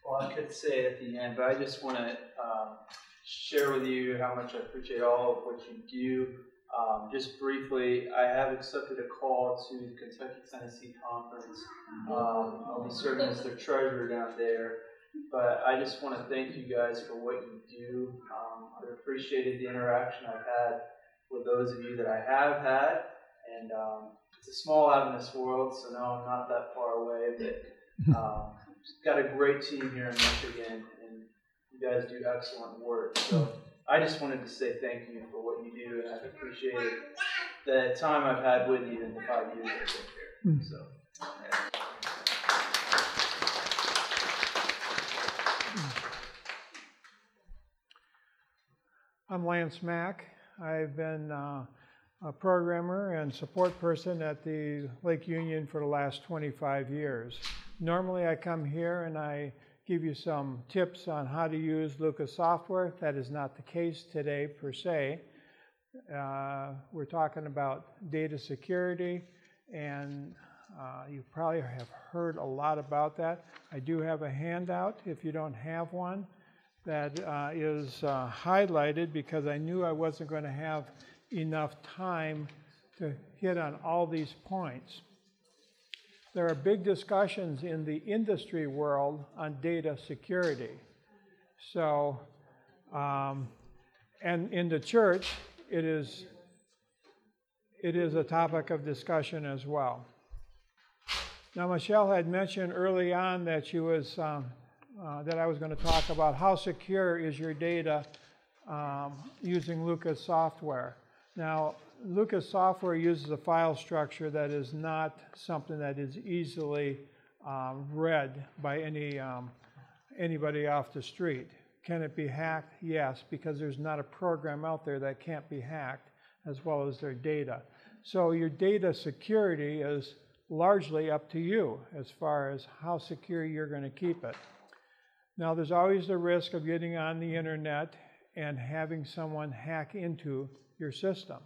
well, I could say at the end, but I just want to um, share with you how much I appreciate all of what you do. Um, just briefly, I have accepted a call to the Kentucky Tennessee Conference. Um, I'll be serving as their treasurer down there. But I just want to thank you guys for what you do. Um, I've appreciated the interaction I've had with those of you that I have had. And um, it's a small Adventist world, so no, I'm not that far away. But um, got a great team here in Michigan, and you guys do excellent work. So I just wanted to say thank you for what you do, and I've appreciated the time I've had with you in the five years I've been here. So. I'm Lance Mack. I've been uh, a programmer and support person at the Lake Union for the last 25 years. Normally, I come here and I give you some tips on how to use Lucas software. That is not the case today, per se. Uh, we're talking about data security, and uh, you probably have heard a lot about that. I do have a handout if you don't have one that uh, is uh, highlighted because I knew I wasn't going to have enough time to hit on all these points. There are big discussions in the industry world on data security. So, um, and in the church, it is, it is a topic of discussion as well. Now, Michelle had mentioned early on that she was um, uh, that I was going to talk about how secure is your data um, using Lucas software. Now, Lucas software uses a file structure that is not something that is easily um, read by any um, anybody off the street. Can it be hacked? Yes, because there's not a program out there that can't be hacked, as well as their data. So your data security is largely up to you as far as how secure you're going to keep it. Now, there's always the risk of getting on the internet and having someone hack into your system.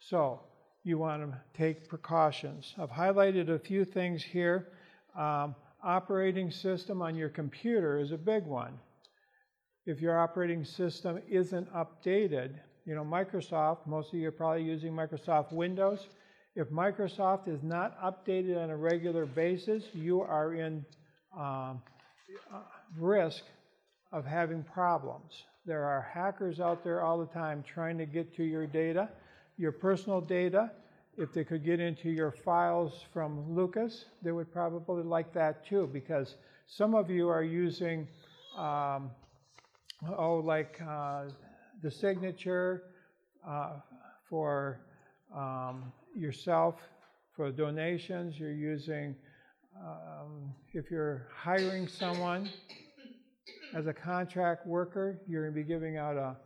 So, you want to take precautions. I've highlighted a few things here. Um, operating system on your computer is a big one. If your operating system isn't updated, you know, Microsoft, most of you are probably using Microsoft Windows. If Microsoft is not updated on a regular basis, you are in um, risk of having problems. There are hackers out there all the time trying to get to your data, your personal data. If they could get into your files from Lucas, they would probably like that too, because some of you are using, um, oh, like uh, the signature uh, for um, yourself for donations. You're using, um, if you're hiring someone as a contract worker, you're going to be giving out a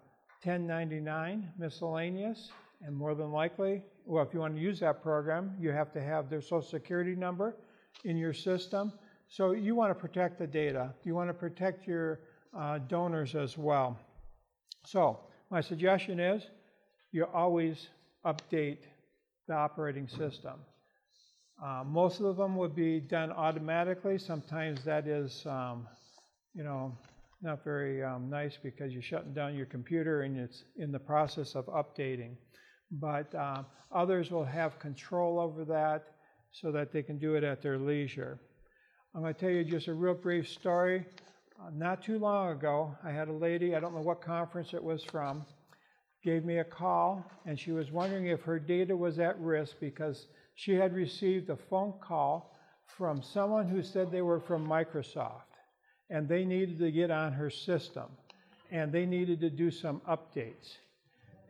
1099 miscellaneous, and more than likely, well, if you want to use that program, you have to have their social security number in your system. So you want to protect the data. You want to protect your uh, donors as well. So my suggestion is you always update the operating system. Uh, most of them would be done automatically. Sometimes that is, um, you know, not very um, nice because you're shutting down your computer and it's in the process of updating. But uh, others will have control over that so that they can do it at their leisure. I'm going to tell you just a real brief story. Uh, not too long ago, I had a lady, I don't know what conference it was from, gave me a call and she was wondering if her data was at risk because she had received a phone call from someone who said they were from Microsoft and they needed to get on her system and they needed to do some updates.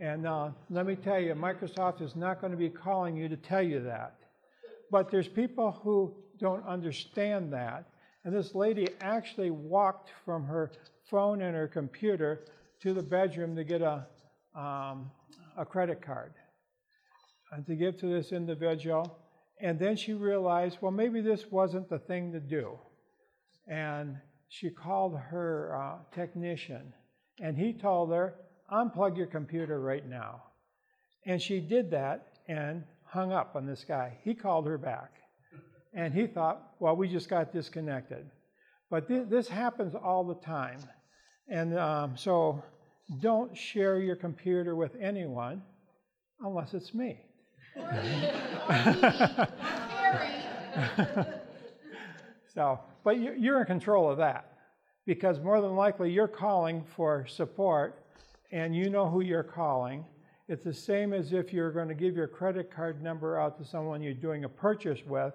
And uh, let me tell you, Microsoft is not going to be calling you to tell you that. But there's people who don't understand that. And this lady actually walked from her phone and her computer to the bedroom to get a, um, a credit card and to give to this individual. And then she realized, well, maybe this wasn't the thing to do. And she called her uh, technician, and he told her, unplug your computer right now. And she did that and hung up on this guy. He called her back. And he thought, well, we just got disconnected. But th- this happens all the time. And um, so don't share your computer with anyone unless it's me. so, but you're in control of that because more than likely you're calling for support and you know who you're calling. It's the same as if you're going to give your credit card number out to someone you're doing a purchase with.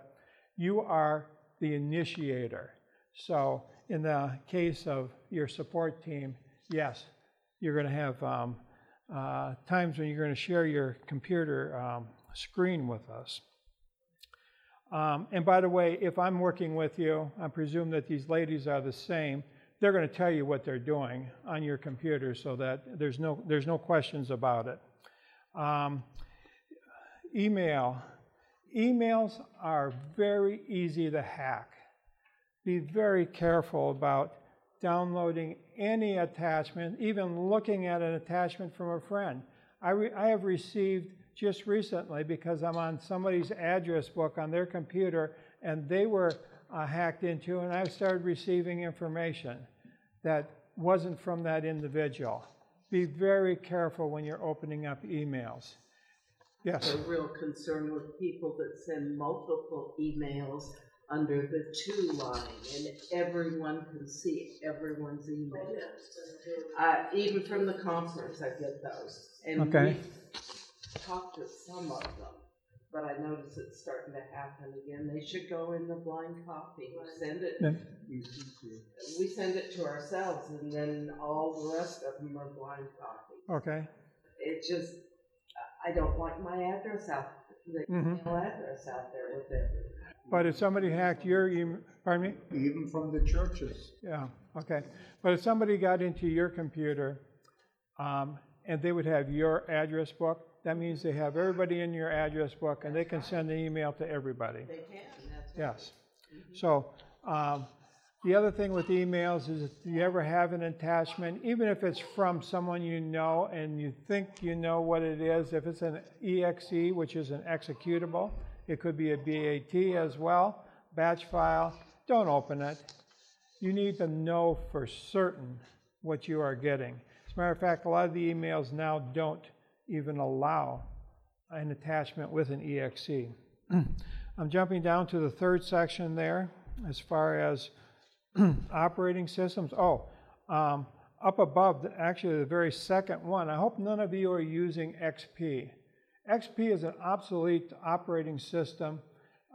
You are the initiator. So, in the case of your support team, yes, you're going to have um, uh, times when you're going to share your computer um, screen with us. Um, and by the way, if I'm working with you, I presume that these ladies are the same they're going to tell you what they're doing on your computer so that there's no, there's no questions about it. Um, email. Emails are very easy to hack. Be very careful about downloading any attachment, even looking at an attachment from a friend. I, re- I have received just recently because I'm on somebody's address book on their computer and they were uh, hacked into, and I started receiving information that wasn't from that individual. Be very careful when you're opening up emails. Yes. A real concern with people that send multiple emails under the to line, and everyone can see everyone's email. Uh, even from the conference, I get those. And okay. we talked to some of them but I notice it's starting to happen again. They should go in the blind copy. Send it. Yeah. We send it to ourselves, and then all the rest of them are blind copy. Okay. It just, I don't like my address out, the Mhm. email address out there with it. But if somebody hacked your email, pardon me? Even from the churches. Yeah, okay. But if somebody got into your computer um, and they would have your address book, that means they have everybody in your address book and they can send an email to everybody. They can, that's right. Yes. So um, the other thing with emails is if you ever have an attachment, even if it's from someone you know and you think you know what it is, if it's an EXE, which is an executable, it could be a BAT as well, batch file, don't open it. You need to know for certain what you are getting. As a matter of fact, a lot of the emails now don't even allow an attachment with an exe. I'm jumping down to the third section there as far as operating systems. Oh, um, up above, actually the very second one, I hope none of you are using XP. XP is an obsolete operating system.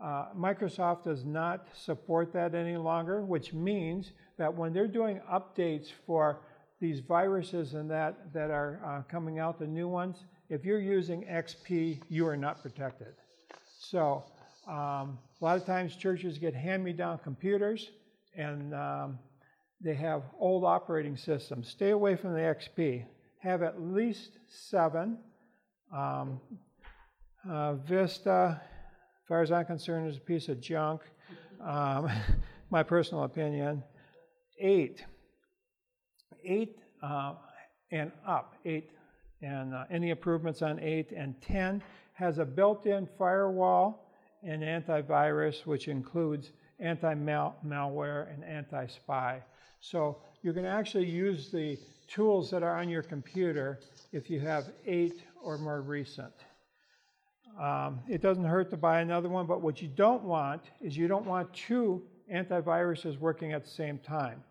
Uh, Microsoft does not support that any longer, which means that when they're doing updates for these viruses and that that are uh, coming out, the new ones, if you're using XP, you are not protected. So um, a lot of times churches get hand-me-down computers and um, they have old operating systems. Stay away from the XP. Have at least seven. Um, uh, Vista, as far as I'm concerned, is a piece of junk. Um, my personal opinion. Eight. Eight uh, and up. Eight and uh, any improvements on eight and ten has a built-in firewall and antivirus, which includes anti-malware and anti-spy. So you can actually use the tools that are on your computer if you have eight or more recent. Um, it doesn't hurt to buy another one, but what you don't want is you don't want two antiviruses working at the same time.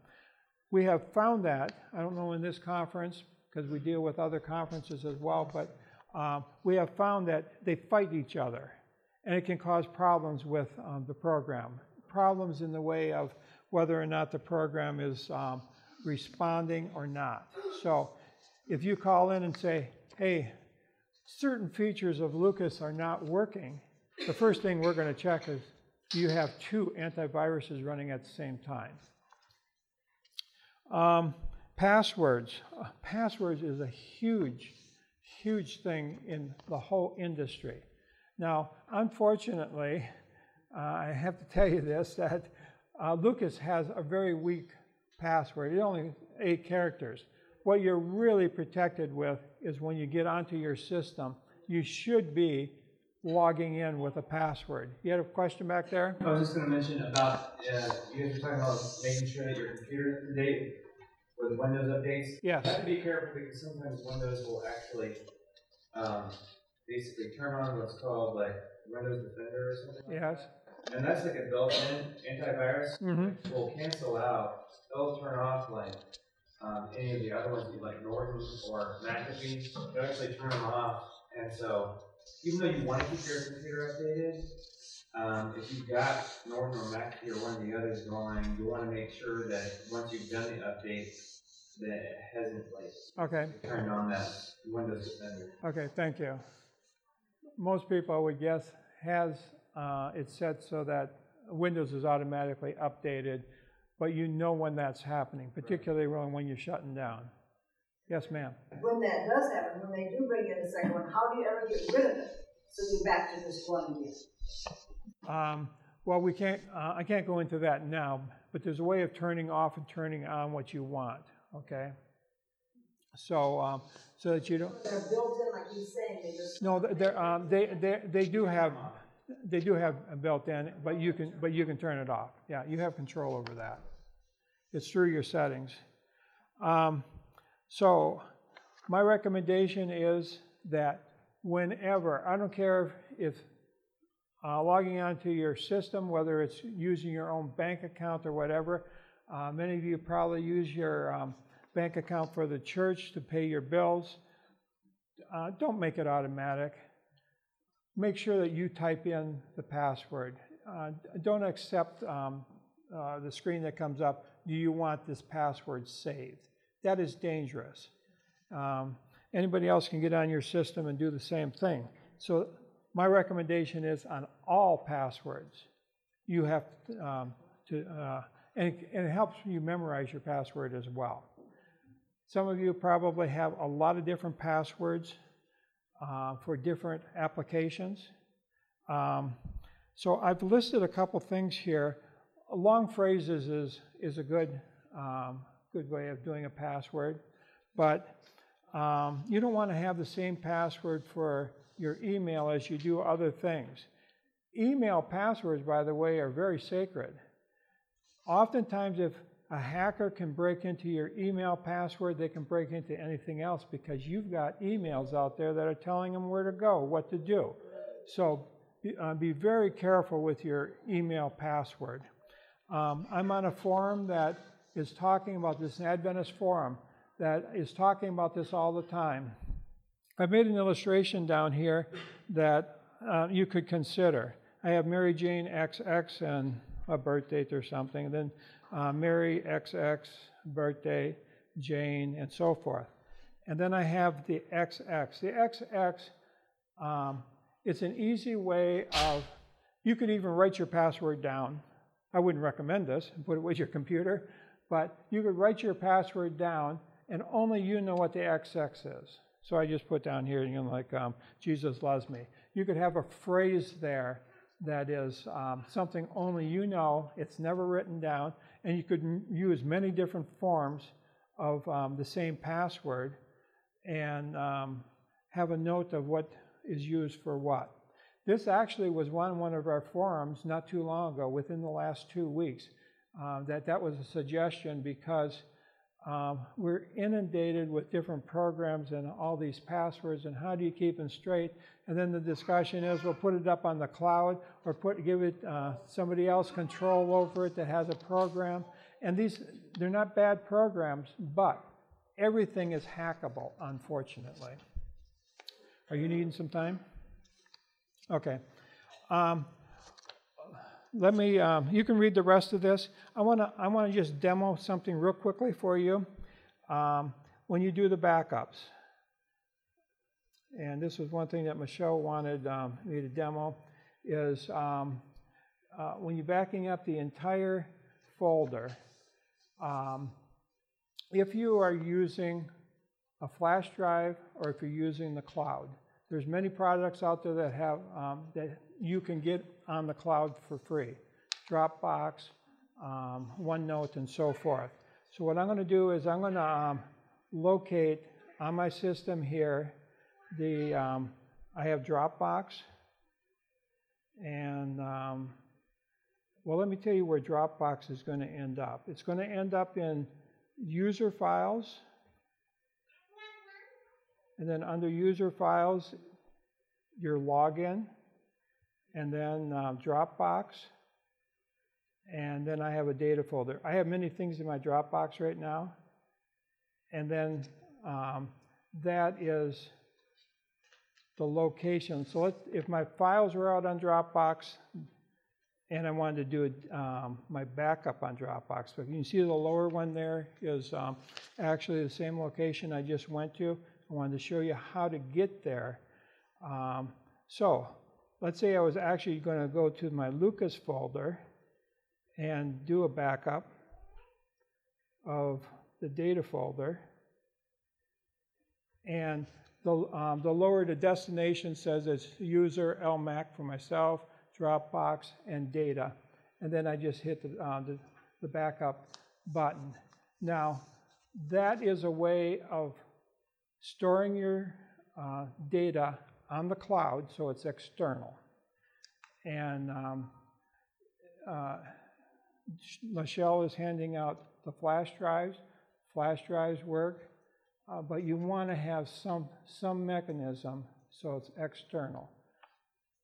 We have found that, I don't know in this conference, because we deal with other conferences as well, but um, we have found that they fight each other, and it can cause problems with um, the program. Problems in the way of whether or not the program is um, responding or not. So if you call in and say, hey, certain features of Lucas are not working, the first thing we're going to check is do you have two antiviruses running at the same time? Um, passwords. Uh, passwords is a huge, huge thing in the whole industry. Now, unfortunately, uh, I have to tell you this that uh, Lucas has a very weak password. It's only eight characters. What you're really protected with is when you get onto your system, you should be logging in with a password. You had a question back there? I was just going to mention about, uh, you guys were talking about making sure that your computer is up to date with Windows updates. Yes. You have to be careful because sometimes Windows will actually um, basically turn on what's called like Windows Defender or something. Yes. that. And that's like a built-in antivirus Mm-hmm. will cancel out. It'll turn off like um, any of the other ones, like Norton or McAfee. It'll actually turn them off. And so, even though you want to keep your computer updated, um, if you've got Norton or McAfee or one of the others going, you want to make sure that once you've done the update, that it hasn't like Okay. turned on that Windows Defender. Okay, thank you. Most people, I would guess, has uh, it set so that Windows is automatically updated, but you know when that's happening, particularly when you're shutting down. Yes, ma'am. When that does happen, when they do bring in a second one, how do you ever get rid of it? So you're back to this one again. Um, well, we can't. Uh, I can't go into that now, but there's a way of turning off and turning on what you want. Okay. So, um, so that you don't. They're built in, like he's saying, they just. No, they're, um, they, they, they do have, they do have a built-in, but you can, but you can turn it off. Yeah, you have control over that. It's through your settings. Um, so, my recommendation is that whenever, I don't care if uh, logging onto your system, whether it's using your own bank account or whatever, uh, many of you probably use your um, bank account for the church to pay your bills. Uh, don't make it automatic. Make sure that you type in the password. Uh, don't accept um, uh, the screen that comes up, do you want this password saved? That is dangerous. Um, anybody else can get on your system and do the same thing. So my recommendation is on all passwords, you have um, to, uh, and, it, and it helps you memorize your password as well. Some of you probably have a lot of different passwords uh, for different applications. Um, so I've listed a couple things here. Long phrases is, is a good, um, good way of doing a password, but um, you don't want to have the same password for your email as you do other things. Email passwords, by the way, are very sacred. Oftentimes, if a hacker can break into your email password, they can break into anything else because you've got emails out there that are telling them where to go, what to do. So be, uh, be very careful with your email password. Um, I'm on a forum that is talking about this, an Adventist forum, that is talking about this all the time. I've made an illustration down here that uh, you could consider. I have Mary Jane XX and a birth date or something, and then uh, Mary XX, birthday, Jane, and so forth. And then I have the XX. The XX, um, it's an easy way of, you could even write your password down. I wouldn't recommend this put it with your computer, but you could write your password down and only you know what the XX is. So I just put down here, you know, like um, Jesus loves me. You could have a phrase there that is um, something only you know. It's never written down, and you could m- use many different forms of um, the same password and um, have a note of what is used for what. This actually was one one of our forums not too long ago, within the last two weeks. Uh, that that was a suggestion because um, we're inundated with different programs and all these passwords, and how do you keep them straight? And then the discussion is, we'll put it up on the cloud, or put give it uh, somebody else control over it that has a program. And these, they're not bad programs, but everything is hackable, unfortunately. Are you needing some time? Okay. Um, let me, um, you can read the rest of this. I want to I wanna just demo something real quickly for you um, when you do the backups. And this was one thing that Michelle wanted um, me to demo, is um, uh, when you're backing up the entire folder, um, if you are using a flash drive or if you're using the cloud, there's many products out there that have um, that you can get on the cloud for free, Dropbox, um, OneNote, and so forth. So what I'm going to do is I'm going to um, locate on my system here the um, I have Dropbox, and um, well, let me tell you where Dropbox is going to end up. It's going to end up in user files. And then under user files, your login, and then uh, Dropbox, and then I have a data folder. I have many things in my Dropbox right now, and then um, that is the location. So if my files were out on Dropbox, and I wanted to do um, my backup on Dropbox. But you can see the lower one there is um, actually the same location I just went to. I wanted to show you how to get there. Um, so let's say I was actually going to go to my Lucas folder and do a backup of the data folder. And the, um, the lower the destination says it's user LMAC for myself, Dropbox, and data. And then I just hit the, uh, the, the backup button. Now, that is a way of storing your uh, data on the cloud, so it's external. And um, uh, Michelle is handing out the flash drives. Flash drives work, uh, but you want to have some, some mechanism so it's external.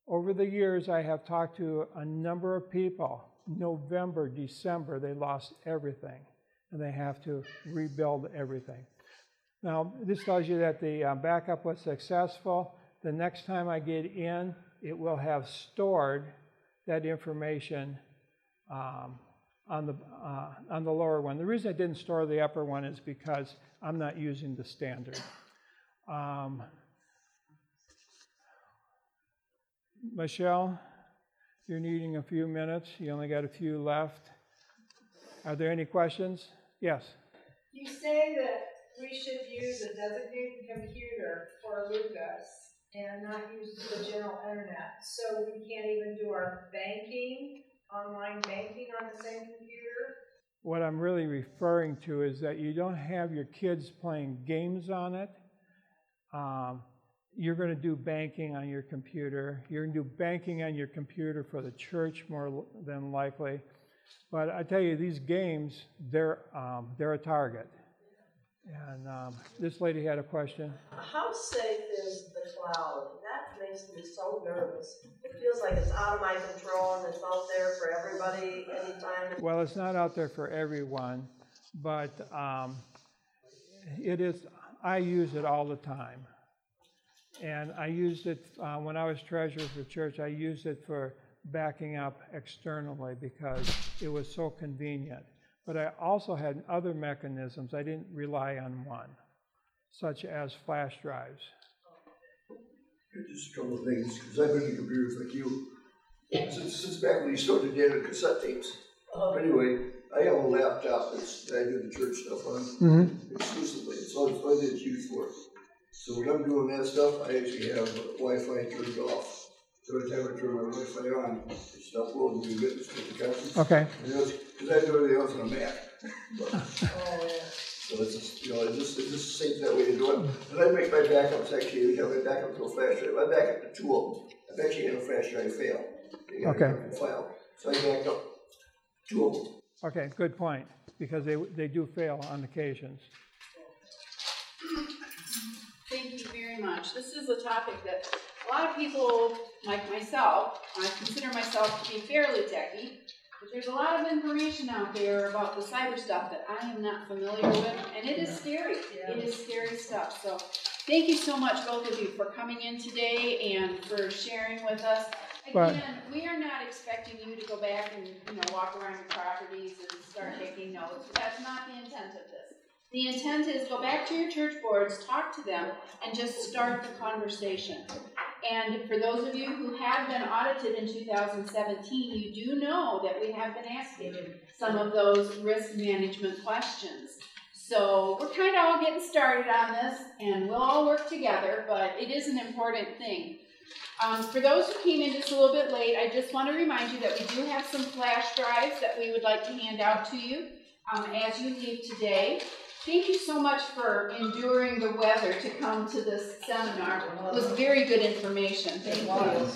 Over the years, I have talked to a number of people. November, December, they lost everything, and they have to rebuild everything. Now, this tells you that the uh, backup was successful. The next time I get in, it will have stored that information um, on, the, uh, on the lower one. The reason I didn't store the upper one is because I'm not using the standard. Um, Michelle, you're needing a few minutes. You only got a few left. Are there any questions? Yes. You say that we should use a designated computer for Lucas and not use the general internet. So we can't even do our banking, online banking on the same computer? What I'm really referring to is that you don't have your kids playing games on it. Um, you're going to do banking on your computer. You're going to do banking on your computer for the church more than likely. But I tell you, these games, they're, um, they're a target. And um, this lady had a question. How safe is the cloud? That makes me so nervous. It feels like it's out of my control and it's out there for everybody anytime. Well, it's not out there for everyone, but um, it is, I use it all the time. And I used it, uh, when I was treasurer for church, I used it for backing up externally because it was so convenient. But I also had other mechanisms. I didn't rely on one, such as flash drives. Just a couple of things, because I've been in computers like you, since, since back when you did data cassette tapes. But anyway, I have a laptop that's, that I do the church stuff on Mhm. exclusively, so it's what it's used for. So when I'm doing that stuff, I actually have Wi-Fi turned off. So every time I turn my Wi-Fi on, it stops loading new witness to the conference. Okay. Because I do everything else on a Mac. But- oh, So it's just, you know, it just, it just seems that way to do it. And I make my backups actually, you know, my backup to a flash drive. I back up to two of them. I've actually had a flash drive fail. They got a Okay. different File. So I backed up two of them. Okay, good point, because they, they do fail on occasions. Thank you very much. This is a topic that a lot of people, like myself, I consider myself to be fairly techy, but there's a lot of information out there about the cyber stuff that I am not familiar with, and it is scary. It is scary stuff. So thank you so much, both of you, for coming in today and for sharing with us. But- Again, we are not expecting you to go back and, you know, walk around your properties and start taking notes. That's not the intent of this. The intent is go back to your church boards, talk to them, and just start the conversation. And for those of you who have been audited in 2017, you do know that we have been asking some of those risk management questions. So we're kind of all getting started on this, and we'll all work together, but it is an important thing. Um, for those who came in just a little bit late, I just want to remind you that we do have some flash drives that we would like to hand out to you um, as you leave today. Thank you so much for enduring the weather to come to this seminar. It was very good information. Thank you.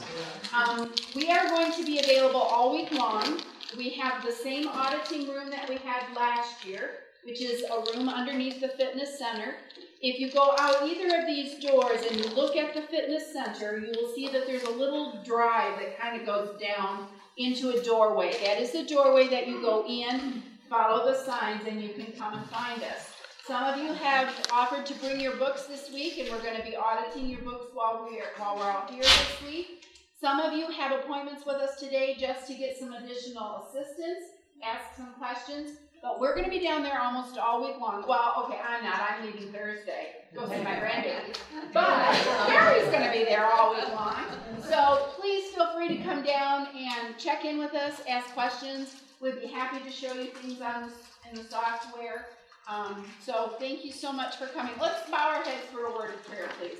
Um, we are going to be available all week long. We have the same auditing room that we had last year, which is a room underneath the fitness center. If you go out either of these doors and you look at the fitness center, you will see that there's a little drive that kind of goes down into a doorway. That is the doorway that you go in, follow the signs, and you can come and find us. Some of you have offered to bring your books this week, and we're going to be auditing your books while we are while we're out here this week. Some of you have appointments with us today just to get some additional assistance, ask some questions. But we're going to be down there almost all week long. Well, okay, I'm not. I'm leaving Thursday. Go see my grandbaby. But Carrie's going to be there all week long. So please feel free to come down and check in with us, ask questions. We'd be happy to show you things on in the software. Um, so thank you so much for coming. Let's bow our heads for a word of prayer, please.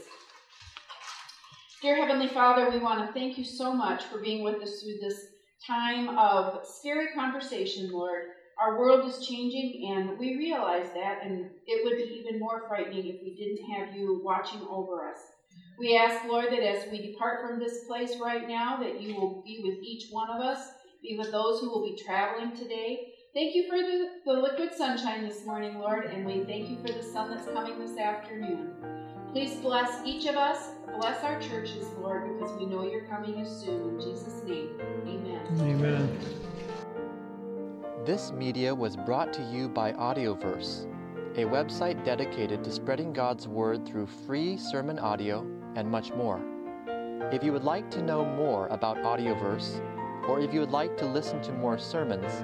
Dear Heavenly Father, we want to thank you so much for being with us through this time of scary conversation, Lord. Our world is changing, and we realize that, and it would be even more frightening if we didn't have you watching over us. We ask, Lord, that as we depart from this place right now, that you will be with each one of us, be with those who will be traveling today. Thank you for the, the liquid sunshine this morning, Lord, and we thank you for the sun that's coming this afternoon. Please bless each of us, bless our churches, Lord, because we know you're coming as soon. In Jesus' name, amen. Amen. This media was brought to you by Audioverse, a website dedicated to spreading God's Word through free sermon audio and much more. If you would like to know more about Audioverse, or if you would like to listen to more sermons,